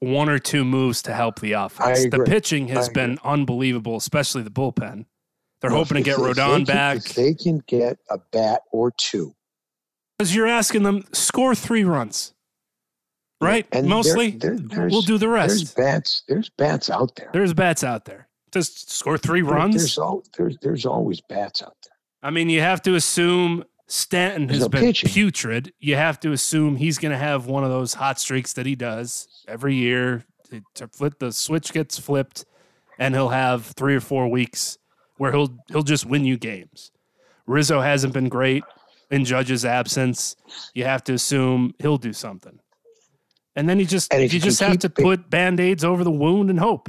one or two moves to help the offense. The pitching has been unbelievable, especially the bullpen. They're Well, hoping to get Rodon back they can get a bat or two, because you're asking them score three runs, right? and Mostly, there- there's- we'll do the There's rest. bats. There's bats out there. There's bats out there. Just score three runs. There's, al- there's there's always bats out there. I mean, you have to assume Stanton There's has no been pitching. putrid. You have to assume he's going to have one of those hot streaks that he does every year. To, to flip the switch gets flipped, and he'll have three or four weeks where he'll he'll just win you games. Rizzo hasn't been great in Judge's absence. You have to assume he'll do something, and then you just you you just have to Ba- put band aids over the wound and hope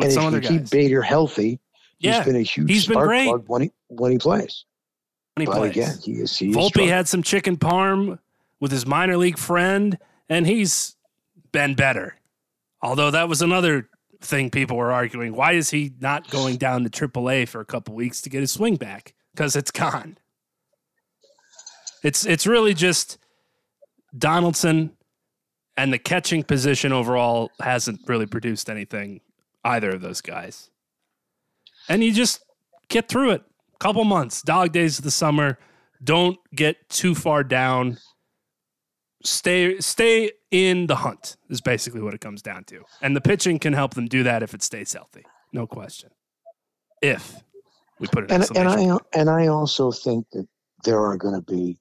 and if you keep guys. Bader healthy, Yeah, he's been a huge he's been spark great. plug when he when he plays. when he but plays. again, he is he Volpe struggling. had some chicken parm with his minor league friend, and he's been better. Although that was another thing people were arguing. Why is he not going down to AAA for a couple weeks to get his swing back? Because it's gone. It's it's really just Donaldson and the catching position overall hasn't really produced anything either of those guys. And you just get through it. Couple months, dog days of the summer. Don't get too far down. Stay stay in the hunt is basically what it comes down to. And the pitching can help them do that if it stays healthy. No question. If we put it and and I and I also think that there are going to be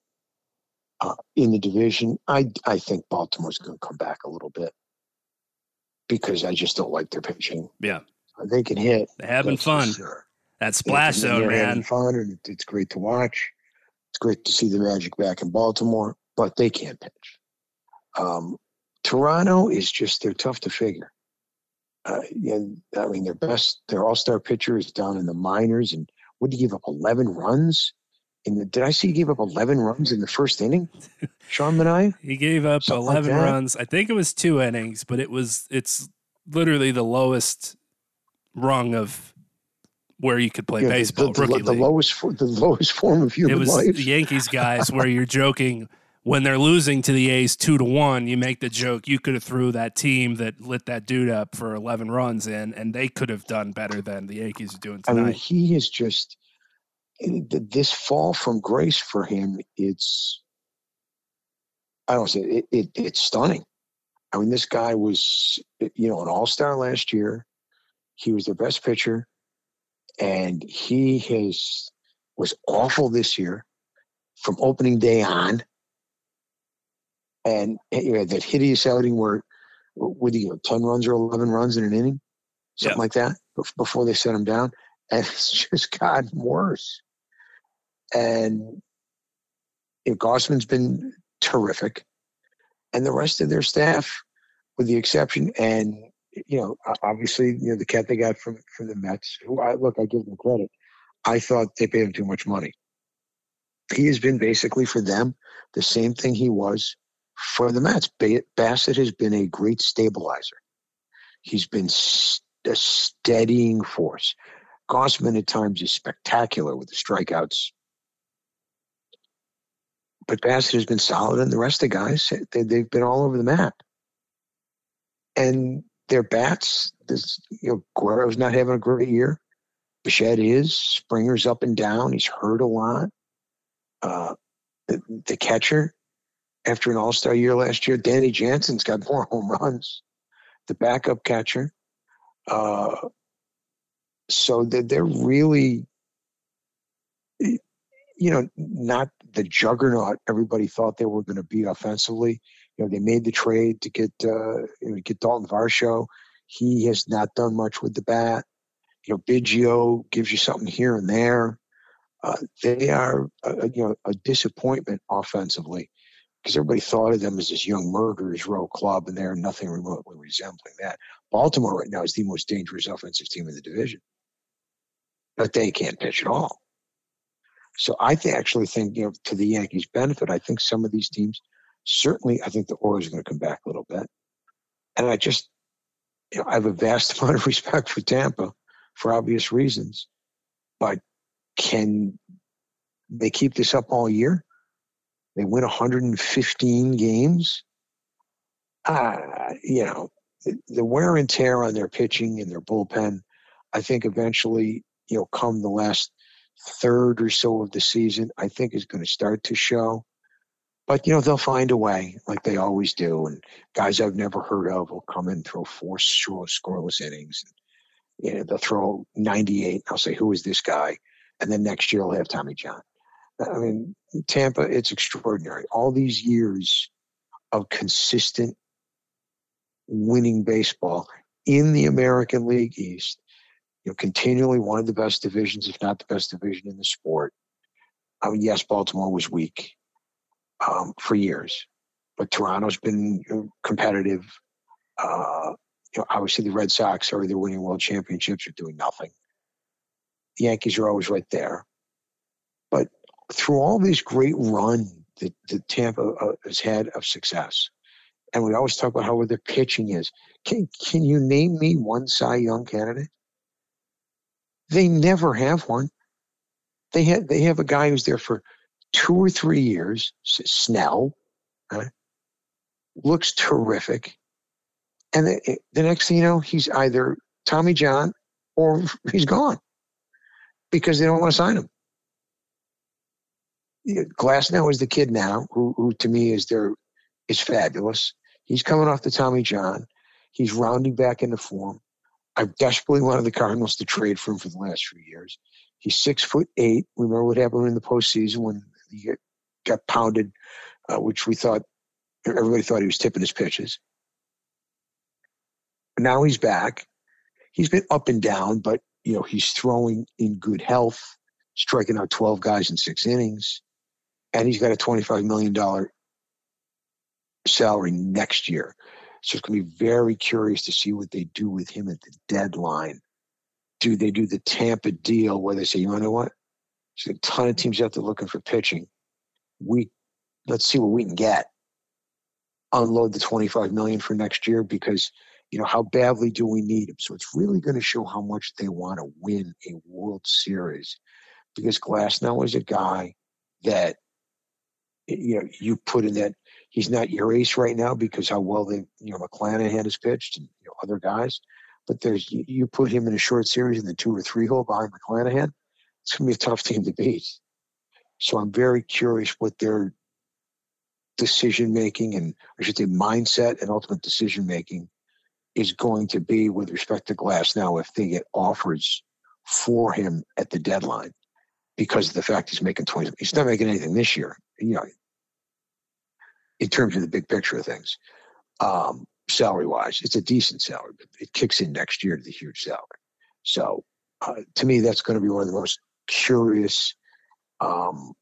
uh, in the division. I I think Baltimore's going to come back a little bit because I just don't like their pitching. Yeah. They can hit. They're having fun. sure. That splash zone, they're having man. Fun and it's great to watch. It's great to see the Magic back in Baltimore, but they can't pitch. Um, Toronto is just they're tough to figure. Uh, yeah, I mean their best, their all-star pitcher is down in the minors, and what did he give up? Eleven runs. In the, did I see he gave up eleven runs in the first inning? Sean Mania. He gave up Something 11 that. runs. I think it was two innings, but it was it's literally the lowest rung of where you could play Yeah, baseball. the, the, the league. lowest, the lowest form of it human was life. the Yankees guys where you're joking when they're losing to the A's two to one. You make the joke you could have threw that team that lit that dude up for 11 runs in, and they could have done better than the Yankees are doing I mean, tonight. he is just this fall from grace for him. It's I don't say it, it. It's stunning. I mean, this guy was you know an all star last year. He was their best pitcher, and he has was awful this year from opening day on. And eh, you know, that hideous outing where would he go ten runs or eleven runs in an inning, something Yeah. like that, before they set him down and it's just gotten worse. And you know, Gausman's been terrific, and the rest of their staff, with the exception, and you know, obviously, you know, the cat they got from from the Mets, who I look, I give them credit. I thought they paid him too much money. He has been basically for them the same thing he was for the Mets. Ba- Bassitt has been a great stabilizer. He's been a steadying force. Gausman at times is spectacular with the strikeouts. But Bassitt has been solid, and the rest of the guys, they, they've been all over the map. And their bats, this, you know, Guerrero's not having a great year. Bichette is. Springer's up and down. He's hurt a lot. Uh, the, the catcher, after an All Star year last year, Danny Jansen's got more home runs. The backup catcher. Uh, so that they're really, you know, not the juggernaut everybody thought they were going to be offensively. You know, they made the trade to get uh, you know, get Dalton Varsho. He has not done much with the bat. You know, Biggio gives you something here and there. Uh, they are, you know, a disappointment offensively because everybody thought of them as this young murderers row club, and they're nothing remotely resembling that. Baltimore right now is the most dangerous offensive team in the division, but they can't pitch at all. So I th- actually think, you know, to the Yankees' benefit, I think some of these teams, certainly, I think the Orioles are going to come back a little bit, and I just, you know, I have a vast amount of respect for Tampa for obvious reasons, but can they keep this up all year? they win 115 games. Uh, you know, the, the wear and tear on their pitching and their bullpen, I think eventually, you know, come the last third or so of the season, I think is going to start to show. But you know they'll find a way, like they always do. And guys I've never heard of will come in and throw four scoreless innings. And, you know they'll throw 98. I'll say, "Who is this guy?" And then next year I'll have Tommy John. I mean, Tampa, it's extraordinary. All these years of consistent winning baseball in the American League East, you know, continually one of the best divisions, if not the best division in the sport. I mean, yes, Baltimore was weak um, for years, but Toronto's been competitive. Uh, you know, obviously the Red Sox are either winning world championships or doing nothing. The Yankees are always right there. But through all this great run that, that Tampa uh, has had of success, and we always talk about how their pitching is. Can can you name me one Cy Young candidate? They never have one. They have they have a guy who's there for two or three years. Snell right? looks terrific, and the, eh, the next thing you know, he's either Tommy John or he's gone because they don't want to sign him. Glasnow is the kid now, who, who to me is their is fabulous. He's coming off the Tommy John. He's rounding back into form. I've desperately wanted the Cardinals to trade for him for the last few years. He's six foot eight. Remember what happened in the postseason when he got pounded, uh, which we thought everybody thought he was tipping his pitches. Now he's back. He's been up and down, but you know he's throwing in good health, striking out 12 guys in six innings, and he's got a 25 million dollar salary next year. So it's going to be very curious to see what they do with him at the deadline. Do they do the Tampa deal where they say, you know what? There's a ton of teams out there looking for pitching. We let's see what we can get. Unload the 25 million for next year because you know how badly do we need him? So it's really going to show how much they want to win a World Series because Glasnow is a guy that you know you put in that he's not your ace right now because how well they, you know, McClanahan has pitched and you know, other guys. But there's you, you put him in a short series in the two or three hole behind McClanahan, it's going to be a tough team to beat. So I'm very curious what their decision making and I should say mindset and ultimate decision making is going to be with respect to Glasnow if they get offers for him at the deadline because of the fact he's making 20 he's not making anything this year you know in terms of the big picture of things. Um, salary wise, it's a decent salary, but it kicks in next year to the huge salary. So uh, to me, that's going to be one of the most curious, um,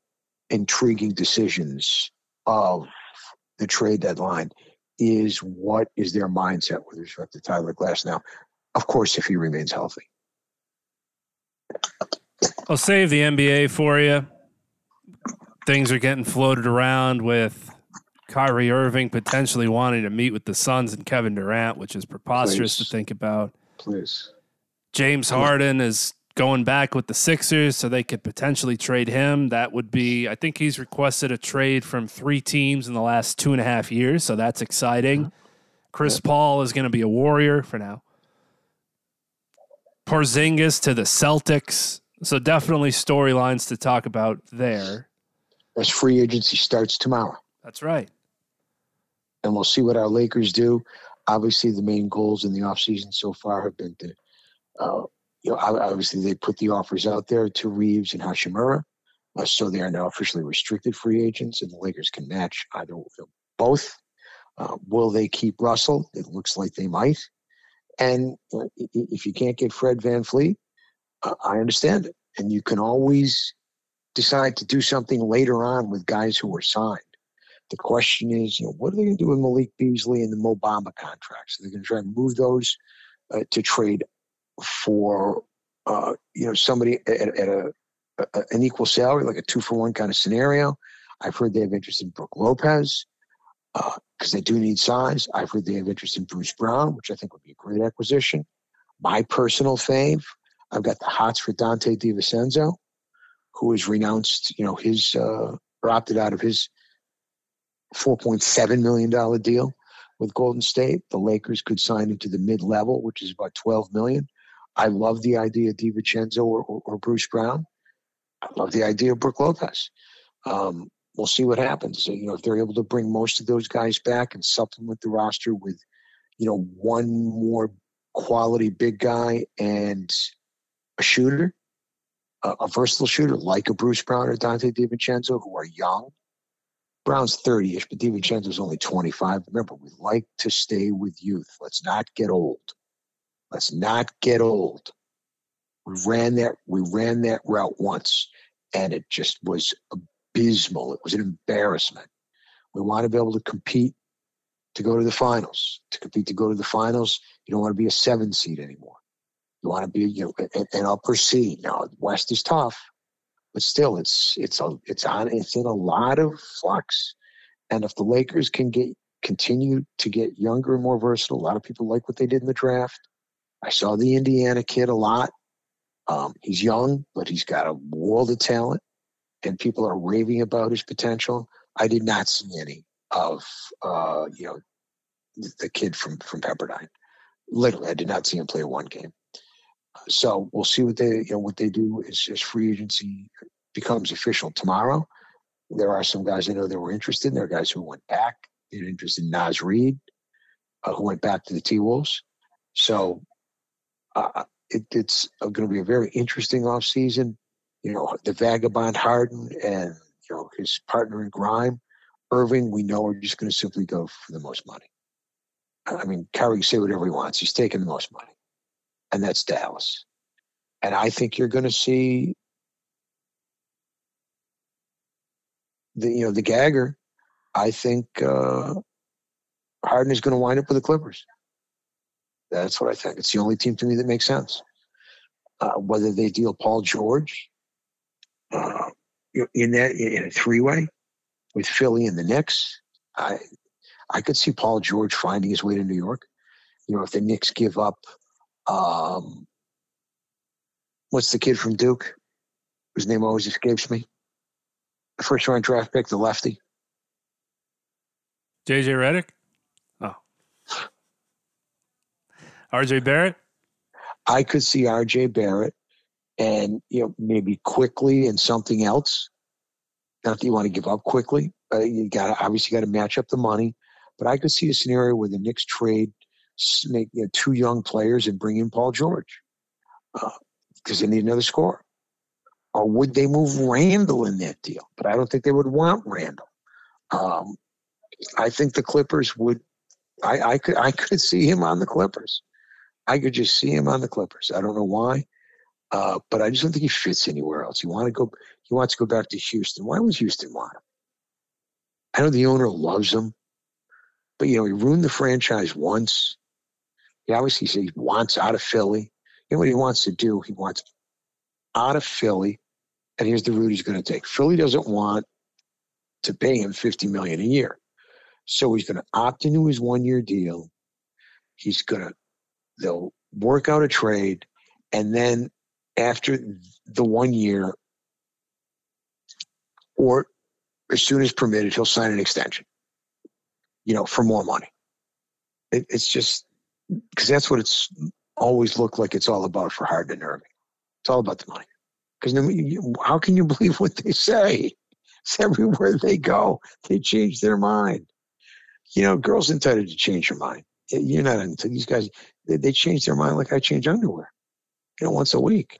intriguing decisions of the trade deadline is what is their mindset with respect to Tyler Glasnow. Of course, if he remains healthy. I'll save the NBA for you. Things are getting floated around with Kyrie Irving potentially wanting to meet with the Suns and Kevin Durant, which is preposterous Please. to think about. Please. James Harden is going back with the Sixers, so they could potentially trade him. That would be, I think he's requested a trade from three teams in the last two and a half years, so that's exciting. Chris yeah. Paul is going to be a Warrior for now. Porzingis to the Celtics. So definitely storylines to talk about there. As free agency starts tomorrow. That's right and we'll see what our Lakers do. Obviously, the main goals in the offseason so far have been to, uh, you know, obviously they put the offers out there to Reaves and Hachimura, Uh, so they are now officially restricted free agents, and the Lakers can match either both. Uh, will they keep Russell? It looks like they might. And uh, if you can't get Fred VanVleet, uh, I understand it. And you can always decide to do something later on with guys who are signed. The question is, you know, what are they going to do with Malik Beasley and the Mo Bamba contracts? Are they going to try and move those uh, to trade for, uh, you know, somebody at, at a, a, an equal salary, like a two for one kind of scenario? I've heard they have interest in Brook Lopez because uh, they do need size. I've heard they have interest in Bruce Brown, which I think would be a great acquisition. My personal fave, I've got the hots for Donte DiVincenzo, who has renounced, you know, his uh, or opted out of his $4.7 million deal with Golden State. The Lakers could sign into the mid level, which is about 12 million. I love the idea of DiVincenzo or, or, or Bruce Brown. I love the idea of Brook Lopez. Um, we'll see what happens. You know, if they're able to bring most of those guys back and supplement the roster with, you know, one more quality big guy and a shooter, a, a versatile shooter like a Bruce Brown or Donte DiVincenzo, who are young. Brown's 30 ish, but DiVincenzo's only 25. Remember, we like to stay with youth. Let's not get old. Let's not get old. We ran that we ran that route once and it just was abysmal. It was an embarrassment. We want to be able to compete to go to the finals. To compete to go to the finals, you don't want to be a seven seed anymore. You want to be, you know, an, an upper seed. Now, West is tough, but still, it's it's a, it's on it's in a lot of flux. And if the Lakers can get continue to get younger and more versatile, a lot of people like what they did in the draft. I saw the Indiana kid a lot. Um, he's young, but he's got a world of talent, and people are raving about his potential. I did not see any of uh, you know the kid from from Pepperdine. Literally, I did not see him play one game. So we'll see what they you know what they do as, as free agency becomes official tomorrow. There are some guys I know that were interested. There are guys who went back. They're interested in Naz Reid, uh, who went back to the T Wolves. So uh, it, it's going to be a very interesting off season. You know, the vagabond Harden and you know his partner in grime, Irving. We know are just going to simply go for the most money. I mean, Kyrie say whatever he wants. He's taking the most money, and that's Dallas. And I think you're going to see the you know the Gagger. I think uh, Harden is going to wind up with the Clippers. That's what I think. It's the only team to me that makes sense. Uh, whether they deal Paul George uh, in that in a three way with Philly and the Knicks, I I could see Paul George finding his way to New York. You know, if the Knicks give up, um, what's the kid from Duke, whose name always escapes me, the first round draft pick, the lefty, JJ Redick. Oh, RJ Barrett? I could see RJ Barrett and, you know, maybe Quickley and something else. Not that you want to give up Quickley. Uh, you got to obviously got to match up the money. But I could see a scenario where the Knicks trade make you know, two young players and bring in Paul George because uh, they need another scorer. Or would they move Randle in that deal? But I don't think they would want Randle. Um, I think the Clippers would. I, I could I could see him on the Clippers. I could just see him on the Clippers. I don't know why, uh, but I just don't think he fits anywhere else. He want to go. He wants to go back to Houston. Why would Houston want him? I know the owner loves him, but you know he ruined the franchise once. He obviously said he wants out of Philly. You know what he wants to do? He wants out of Philly, and here's the route he's going to take. Philly doesn't want to pay him fifty million a year, so he's going to opt into his one-year deal. He's going to they'll work out a trade, and then after the one year, or as soon as permitted, he'll sign an extension. You know, for more money. It, it's just because that's what it's always looked like. It's all about for Harden and Irving. It's all about the money. Because how can you believe what they say? It's everywhere they go, they change their mind. You know, girls entitled to change your mind. You're not into these guys. They, they change their mind like I change underwear, you know, once a week.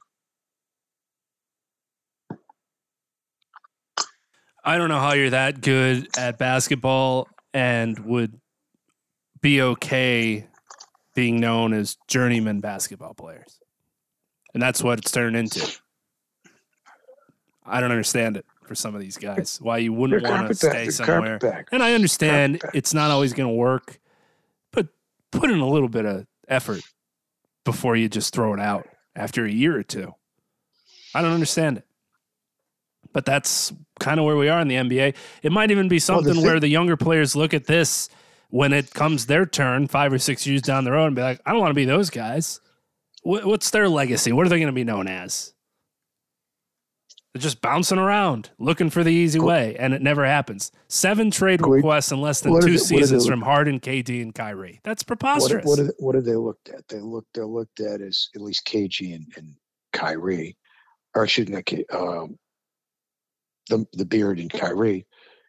I don't know how you're that good at basketball and would be okay being known as journeyman basketball players. And that's what it's turned into. I don't understand it for some of these guys. Why you wouldn't want to stay somewhere. And I understand it's not always going to work, but put in a little bit of effort before you just throw it out after a year or two. I don't understand it. But that's kind of where we are in the NBA. It might even be something well, the where the younger players look at this when it comes their turn five or six years down the road and be like, I don't want to be those guys. What's their legacy? What are they going to be known as? They're just bouncing around, looking for the easy way, and it never happens. Seven trade Great. requests in less than What two they- what they seasons from Harden, KD, and Kyrie. That's What, preposterous. what, are, what are they looked at? They looked they're looked at as at least KG and, and Kyrie, or excuse me, um, the the beard and Kyrie.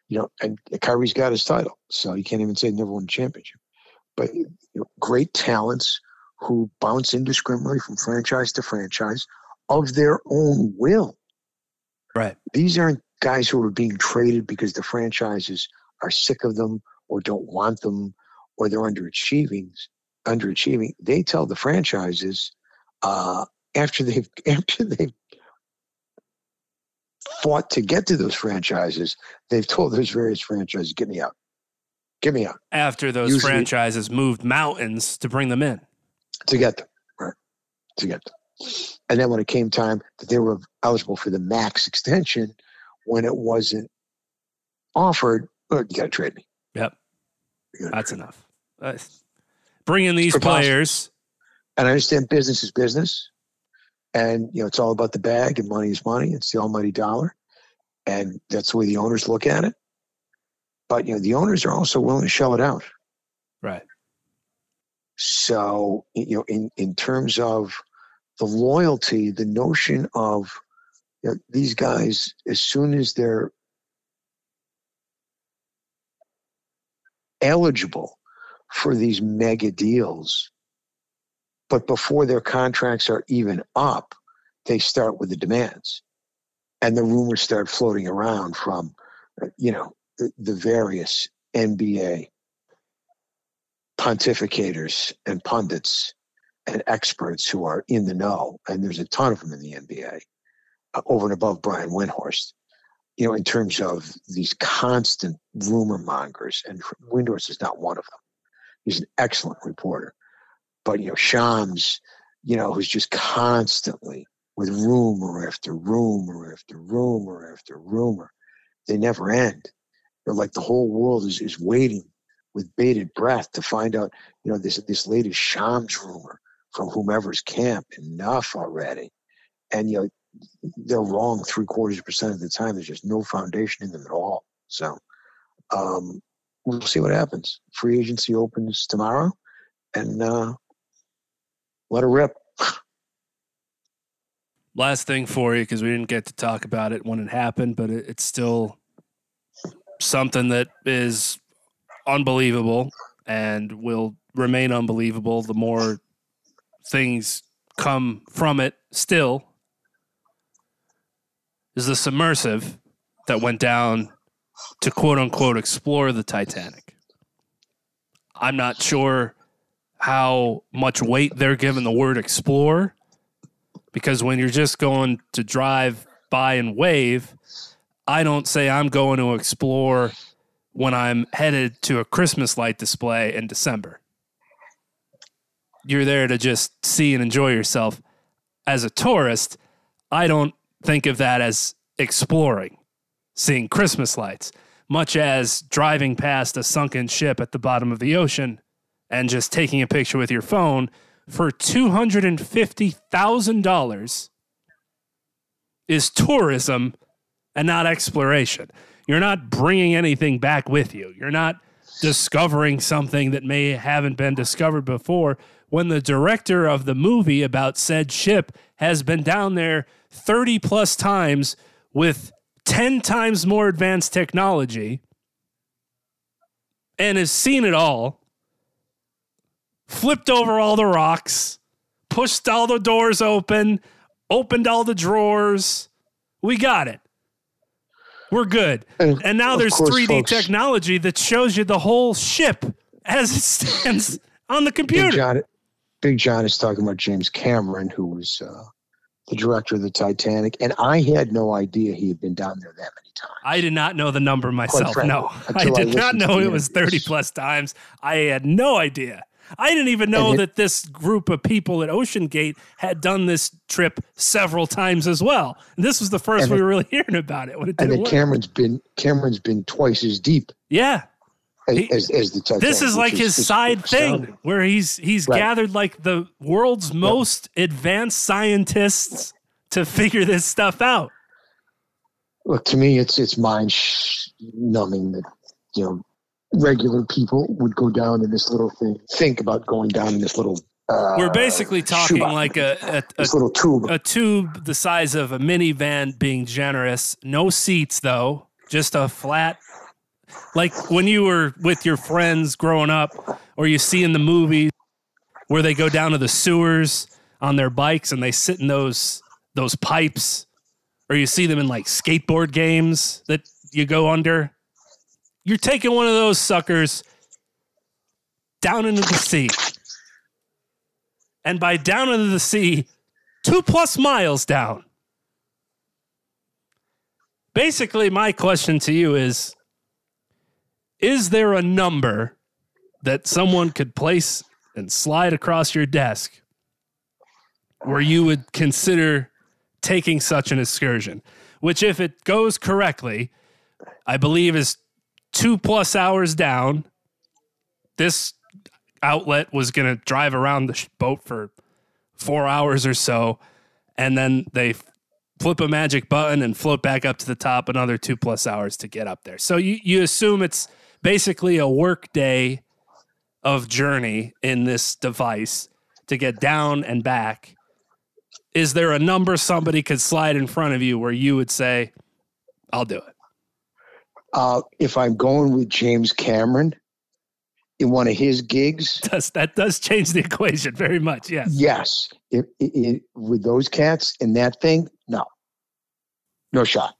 You know, and Kyrie's got his title, so you can't even say never won a championship. But you know, great talents who bounce indiscriminately from franchise to franchise of their own will. Right. These aren't guys who are being traded because the franchises are sick of them or don't want them or they're underachieving. Underachieving. They tell the franchises uh, after they've after they've fought to get to those franchises, they've told those various franchises, "Get me out, get me out." After those Usually- franchises moved mountains to bring them in. to get them, right? To get them. And then when it came time that they were eligible for the max extension, when it wasn't offered, oh, you got to trade me. Yep. That's enough. Uh, bring in these players. And I understand business is business, and you know it's all about the bag, and money is money. It's the almighty dollar, and that's the way the owners look at it. But you know the owners are also willing to shell it out. Right. So, you know, in, in terms of the loyalty, the notion of you know, these guys, as soon as they're eligible for these mega deals, but before their contracts are even up, they start with the demands. And the rumors start floating around from, uh, you know, the, the various NBA pontificators and pundits and experts who are in the know, and there's a ton of them in the NBA, uh, over and above Brian Windhorst. You know, in terms of these constant rumor mongers, and Windhorst is not one of them. He's an excellent reporter, but you know, Shams, you know, who's just constantly with rumor after rumor after rumor after rumor. They never end. They're like the whole world is, is waiting with bated breath to find out, you know, this this latest Shams rumor from whomever's camp. Enough already. And you know, they're wrong three quarters of percent of the time. There's just no foundation in them at all. So um, we'll see what happens. Free agency opens tomorrow, and uh, let her rip. Last thing for you, because we didn't get to talk about it when it happened, but it, it's still something that is unbelievable and will remain unbelievable the more things come from it still is the submersive that went down to quote unquote explore the Titanic. I'm not sure how much weight they're giving the word explore because when you're just going to drive by and wave, I don't say I'm going to explore when I'm headed to a Christmas light display in December. You're there to just see and enjoy yourself. As a tourist, I don't think of that as exploring, seeing Christmas lights, much as driving past a sunken ship at the bottom of the ocean and just taking a picture with your phone for $250,000 is tourism and not exploration. You're not bringing anything back with you. You're not discovering something that may haven't been discovered before when the director of the movie about said ship has been down there 30 plus times with 10 times more advanced technology and has seen it all, flipped over all the rocks, pushed all the doors open, opened all the drawers. We got it. We're good. And, And now there's course, 3D folks, technology that shows you the whole ship as it stands on the computer. John, Big John is talking about James Cameron, who was uh, the director of the Titanic, and I had no idea he had been down there that many times. I did not know the number myself. frankly, No, I until I did not know it was 30 plus times. I had no idea. I didn't even know it- that this group of people at OceanGate had done this trip several times as well. And this was the first we it- were really hearing about it when it and then. Cameron's been Cameron's been twice as deep yeah, as, He- as, as the Titanic. this is like his is side thing astounding. where he's he's Right. gathered like the world's most advanced scientists to figure this stuff out. Look, to me, it's it's mind sh- numbing that you know regular people would go down in this little thing. Think about going down in this little. Uh, We're basically talking shoebox, like a, a, a this little tube. a tube the size of a minivan being generous. No seats though, just a flat like when you were with your friends growing up or you see in the movies where they go down to the sewers on their bikes and they sit in those those pipes or you see them in like skateboard games that you go under. You're taking one of those suckers down into the sea. And by down into the sea, two plus miles down. Basically, my question to you is Is there a number that someone could place and slide across your desk where you would consider taking such an excursion? Which, if it goes correctly, I believe is two plus hours down. This outlet was going to drive around the boat for four hours or so, and then they flip a magic button and float back up to the top another two plus hours to get up there. So you, you assume it's basically a work day of journey in this device to get down and back. Is there a number somebody could slide in front of you where you would say, I'll do it? Uh, if I'm going with James Cameron in one of his gigs, Does, that does change the equation very much. Yes. yes. If, if, with those cats and that thing, no, no shot,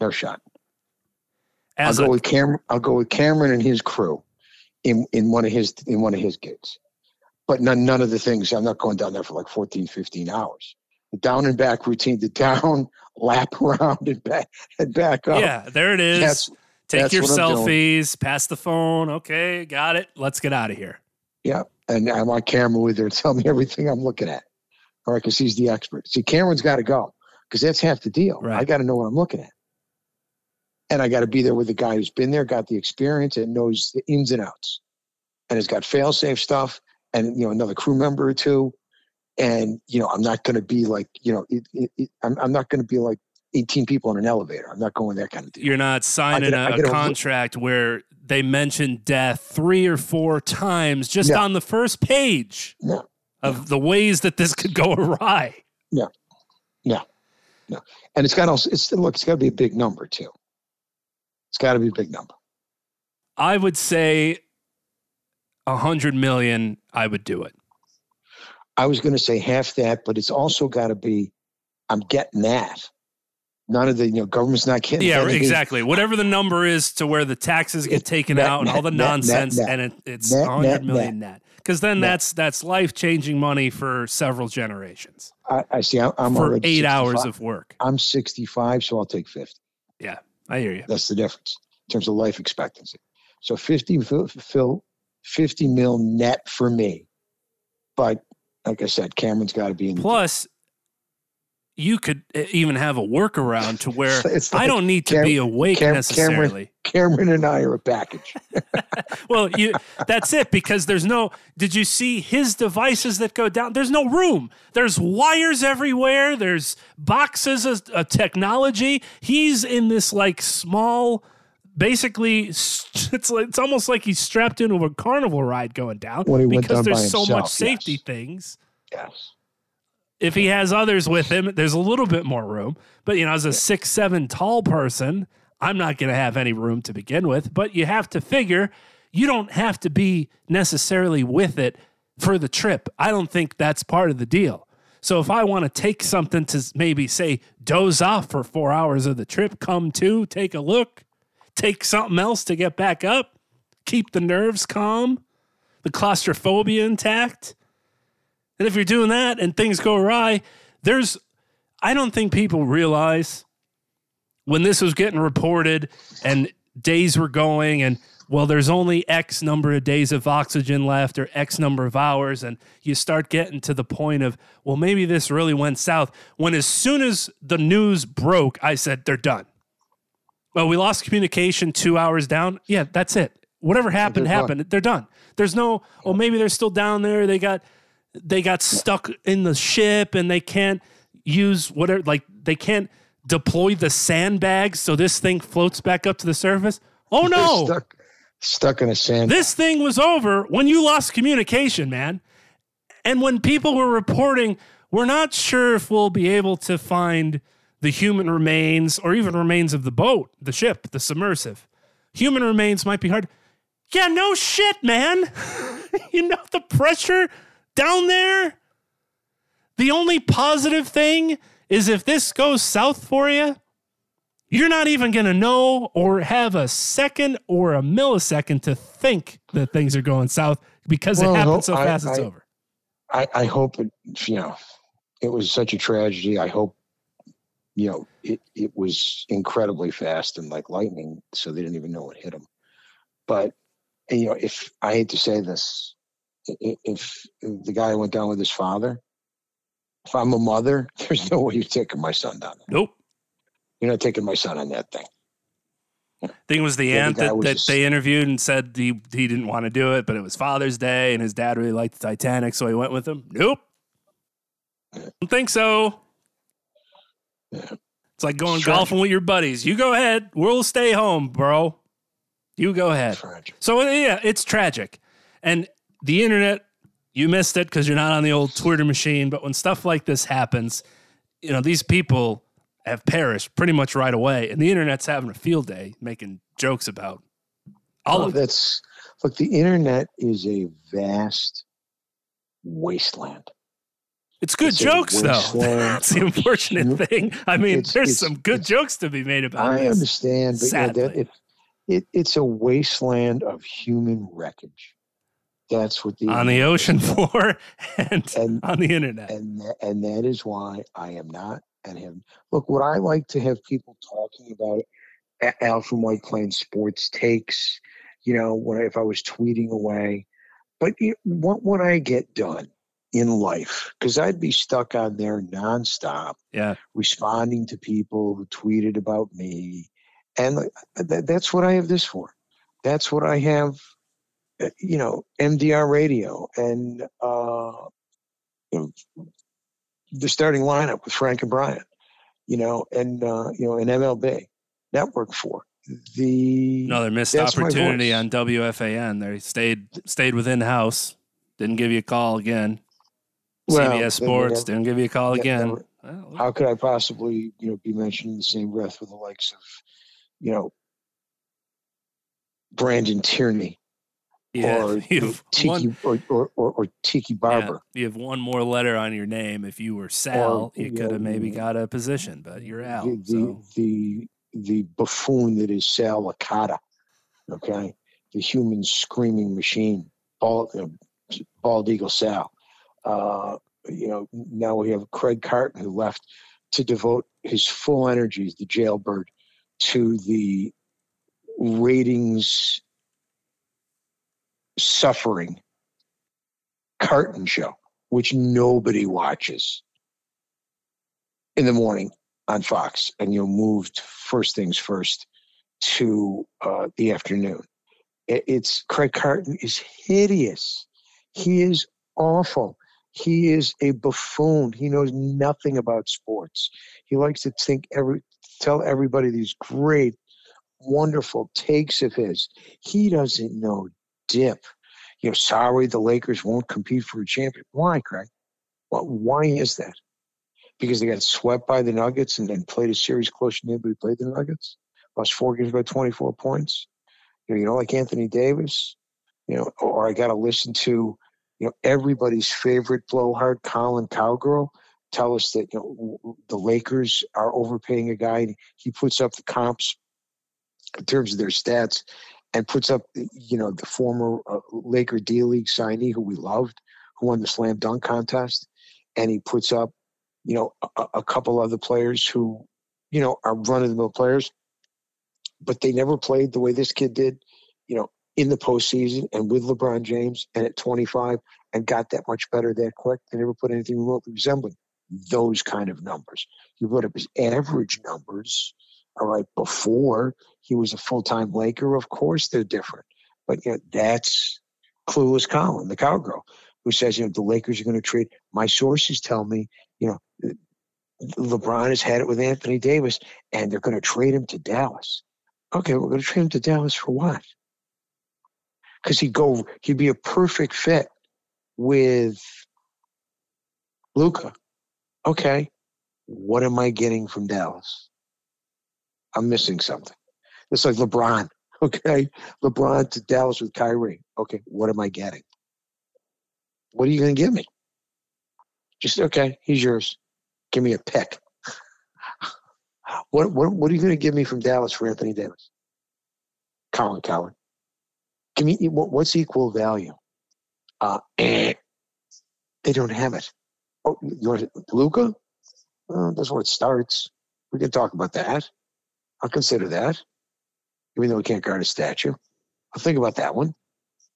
no shot. As I'll a, go with Cameron. I'll go with Cameron and his crew in in one of his in one of his gigs. But none none of the things. I'm not going down there for like 14, 15 hours. The down and back routine. The down, lap around and back and back up. yeah, there it is. That's Take that's your what I'm doing. selfies, pass the phone. Okay, got it. Let's get out of here. yeah. And I'm on camera with her tell me everything I'm looking at. All right, because he's the expert. See, Cameron's got to go because that's half the deal. Right. I got to know what I'm looking at. And I got to be there with the guy who's been there, got the experience, and knows the ins and outs, and has got fail safe stuff, and you know another crew member or two, and you know I'm not going to be like you know it, it, it, I'm I'm not going to be like 18 people in an elevator. I'm not going that kind of deal. You're not signing get- a, a get a- contract where they mention death three or four times just No. on the first page No, of the ways that this could go awry. Yeah. Yeah. No. And it's got also it's look it's got to be a big number too. It's got to be a big number. I would say a hundred million. I would do it. I was going to say half that, but it's also got to be, I'm getting that. None of the, you know, government's not getting Yeah, anything. exactly. Whatever the number is to where the taxes get It- taken net, out and all the net, net, nonsense, net, and it, it's net, a hundred net, million net. Because then Net. that's that's life changing money for several generations I, I see. I'm, I'm for already eight hours of work. I'm 65, so I'll take 50. Yeah, I hear you. That's the difference in terms of life expectancy. So 50, fil- fil- 50 mil net for me. But like I said, Cameron's got to be in. the- Plus, you could uh, even have a workaround to where It's I don't need to Cam- be awake Cam- Cameron- necessarily. Cameron and I are a package. well, you that's it because there's no did you see his devices that go down? There's no room. There's wires everywhere. There's boxes of, of technology. He's in this like small basically it's like it's almost like he's strapped into a carnival ride going down When he went because down there's so much safety yes. things. yes. If he has others with him, there's a little bit more room. But you know, as a six seven tall person, I'm not going to have any room to begin with. But you have to figure you don't have to be necessarily with it for the trip. I don't think that's part of the deal. So if I want to take something to maybe say doze off for four hours of the trip, come to, take a look, take something else to get back up, keep the nerves calm, the claustrophobia intact. And if you're doing that and things go awry, there's, I don't think people realize when this was getting reported and days were going and, well, there's only X number of days of oxygen left or X number of hours. And you start getting to the point of, well, maybe this really went south. When as soon as the news broke, I said, they're done. Well, we lost communication two hours down. Yeah, that's it. Whatever happened, they're done. happened. They're done. There's no, oh, maybe they're still down there. They got, they got stuck in the ship and they can't use whatever, like they can't deploy the sandbags so this thing floats back up to the surface? Oh They're no. stuck, stuck in a sand. This thing was over when you lost communication, man. And when people were reporting, we're not sure if we'll be able to find the human remains or even remains of the boat, the ship, the submersive. Human remains might be hard. Yeah, no shit, man. you know the pressure down there? The only positive thing is if this goes south for you, you're not even going to know or have a second or a millisecond to think that things are going south because Well, it happens so I- fast it's I- over. I, I hope it, you know, it was such a tragedy. I hope, you know, it, it was incredibly fast and like lightning, so they didn't even know what hit them. But, you know, if I hate to say this, i- i- if the guy went down with his father, if I'm a mother, there's no way you're taking my son down there. Nope. You're not taking my son on that thing. thing was the Yeah, the aunt guy that, that just- they interviewed and said he, he didn't want to do it, but it was Father's Day and his dad really liked the Titanic, so he went with him. Nope. Don't think so. Yeah. It's like going It's golfing with your buddies. You go ahead. We'll stay home, bro. You go ahead. Tragic. So yeah, it's tragic. And the internet, you missed it because you're not on the old Twitter machine. But when stuff like this happens, you know, these people have perished pretty much right away. And the internet's having a field day making jokes about all Well, of it. that's look. The internet is a vast wasteland. It's good it's jokes though. That's the unfortunate thing. I mean, It's- there's it's- some good jokes to be made about I this. understand, but yeah, that it, it it's a wasteland of human wreckage. That's what the on the ocean floor and and on the internet. and and that is why I am not and him. look. What I like to have people talking about Al from White Plains Sports takes. You know, when I, if I was tweeting away, but you, what would I get done in life? Because I'd be stuck on there nonstop yeah. responding to people who tweeted about me. And th- that's what I have this for. That's what I have, you know, MDR radio and, uh, you know, the starting lineup with Frank and Brian, you know, and, uh, you know, an MLB network for. The Another missed opportunity on WFAN. They stayed stayed within house. Didn't give you a call again. Well, CBS Sports didn't give you a call again. never- Well, how could I possibly, you know, be mentioned in the same breath with the likes of, you know, Brandon Tierney yeah, or Tiki one, or, or, or, or Tiki yeah, Barber. you have one more letter on your name. If you were Sal, you could have maybe got a position, but you're out. the, the, so the the buffoon that is Sal Licata, okay, the human screaming machine, bald, uh, bald eagle Sal. Uh, you know, now we have Craig Carton who left to devote his full energies, the jailbird, to the ratings suffering Carton show, which nobody watches in the morning on Fox, and you moved first things first to uh, the afternoon. It's Craig Carton is hideous. He is awful. He is a buffoon. He knows nothing about sports. He likes to think every tell everybody these great, wonderful takes of his. He doesn't know dip. You know, sorry the Lakers won't compete for a champion. Why, Craig? Well, why is that? because they got swept by the Nuggets and then played a series close to nobody played the Nuggets. Lost four games by 24 points. You know, you know, like Anthony Davis, you know, or, I got to listen to, you know, everybody's favorite blowhard, Colin Cowgirl, tell us that, you know, the Lakers are overpaying a guy. He puts up the comps in terms of their stats and puts up, you know, the former uh, Laker D League signee who we loved, who won the slam dunk contest. And he puts up, you know, a, a couple other players who, you know, are run of the mill players, but they never played the way this kid did, you know, in the postseason and with LeBron James and at 25 and got that much better that quick. They never put anything remotely resembling those kind of numbers. You put up his average numbers, all right, before he was a full time Laker. Of course, they're different. But, you know, that's clueless Colin, the cowgirl, who says, you know, the Lakers are going to trade. My sources tell me, you know, LeBron has had it with Anthony Davis, and they're going to trade him to Dallas. Okay, we're going to trade him to Dallas for what? Because he'd go, he'd be a perfect fit with Luka. Okay, what am I getting from Dallas? I'm missing something. It's like LeBron. Okay, LeBron to Dallas with Kyrie. Okay, what am I getting? What are you going to give me? Just okay, he's yours. Give me a pick. what what what are you going to give me from Dallas for Anthony Davis? Colin Coward. Give me what, what's equal value? Uh, eh, they don't have it. Oh, you want? Well, that's where it starts. We can talk about that. I'll consider that, even though we can't guard a statue. I'll think about that one,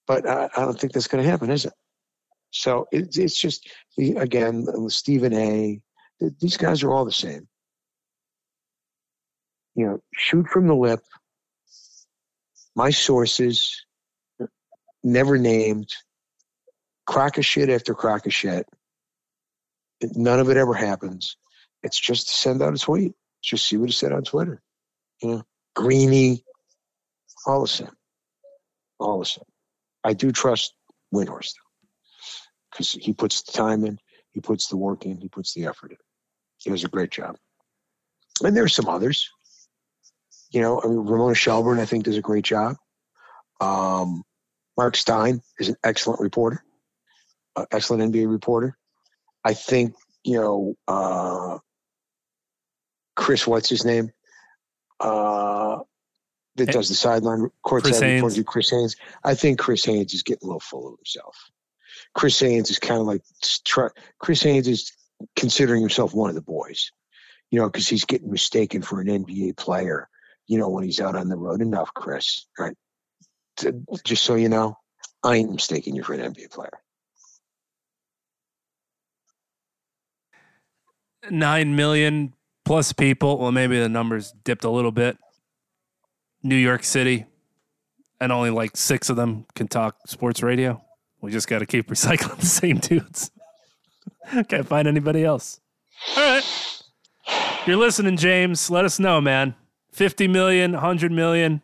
but I, I don't think that's going to happen, is it? So it, it's just again Stephen A. These guys are all the same. You know, shoot from the lip. My sources, never named. Crock of shit after crock of shit. None of it ever happens. It's just to send out a tweet. Just see what he said on Twitter. You know, Greeny, all the same. All the same. I do trust Windhorst because he puts the time in, he puts the work in, he puts the effort in. He does a great job. And there's some others. You know, I mean, Ramona Shelburne, I think, does a great job. Um, Marc Stein is an excellent reporter, uh, excellent NBA reporter. I think, you know, uh, Chris, what's his name? Uh, that does the sideline court Chris Haynes. Chris Haynes. I think Chris Haynes is getting a little full of himself. Chris Haynes is kind of like Chris Haynes is considering himself one of the boys, you know, because he's getting mistaken for an NBA player, you know, when he's out on the road. Enough, Chris. Right? Just so you know, I ain't mistaking you for an NBA player. Nine million plus people. Well, maybe the numbers dipped a little bit. New York City, and only like six of them can talk sports radio. We just got to keep recycling the same dudes. Can't find anybody else. All right. You're listening, James, let us know, man. 50 million, 100 million.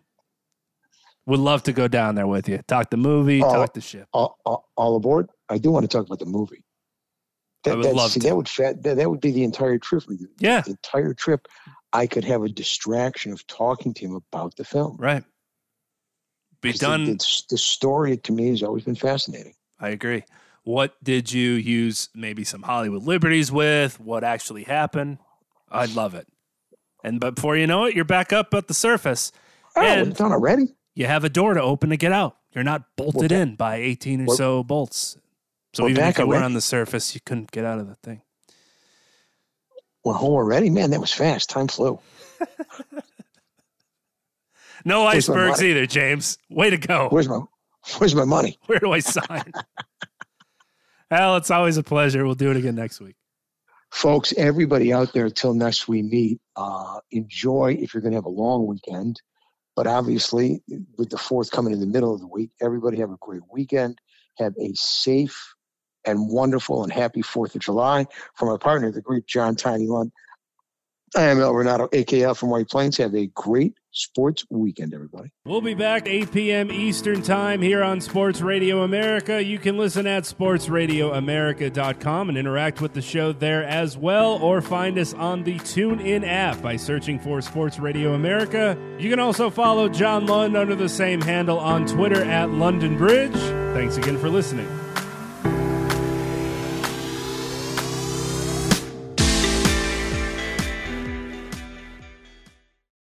Would love to go down there with you. Talk the movie, all, talk the ship. All, all, all, aboard. I do want to talk about the movie. That, I would love see, to. That would, that, that would be the entire trip. Yeah. The entire trip, I could have a distraction of talking to him about the film. Right be done. The, the, story to me has always been fascinating. I agree. What did you use maybe some Hollywood liberties with? What actually happened? I'd love it. And but before you know it, you're back up at the surface. Oh, and it's done already. You have a door to open to get out. You're not bolted in by 18 or so bolts. So even if you were on the surface, you couldn't get out of the thing. We're home already? Man, that was fast. Time flew. No where's icebergs either, James. Way to go. Where's my Where's my money? Where do I sign? Al, it's always a pleasure. We'll do it again next week. Folks, everybody out there, till next we meet, uh, enjoy if you're going to have a long weekend. But obviously, with the fourth coming in the middle of the week, everybody have a great weekend. Have a safe and wonderful and happy 4th of July. From our partner, the great John Tiny Lund, I am Al Renauto, AKL from White Plains. Have a great sports weekend, everybody. We'll be back 8 p.m. Eastern Time here on Sports Radio America. You can listen at sportsradioamerica.com and interact with the show there as well, or find us on the TuneIn app by searching for Sports Radio America. You can also follow John Lund under the same handle on Twitter at London Bridge. Thanks again for listening.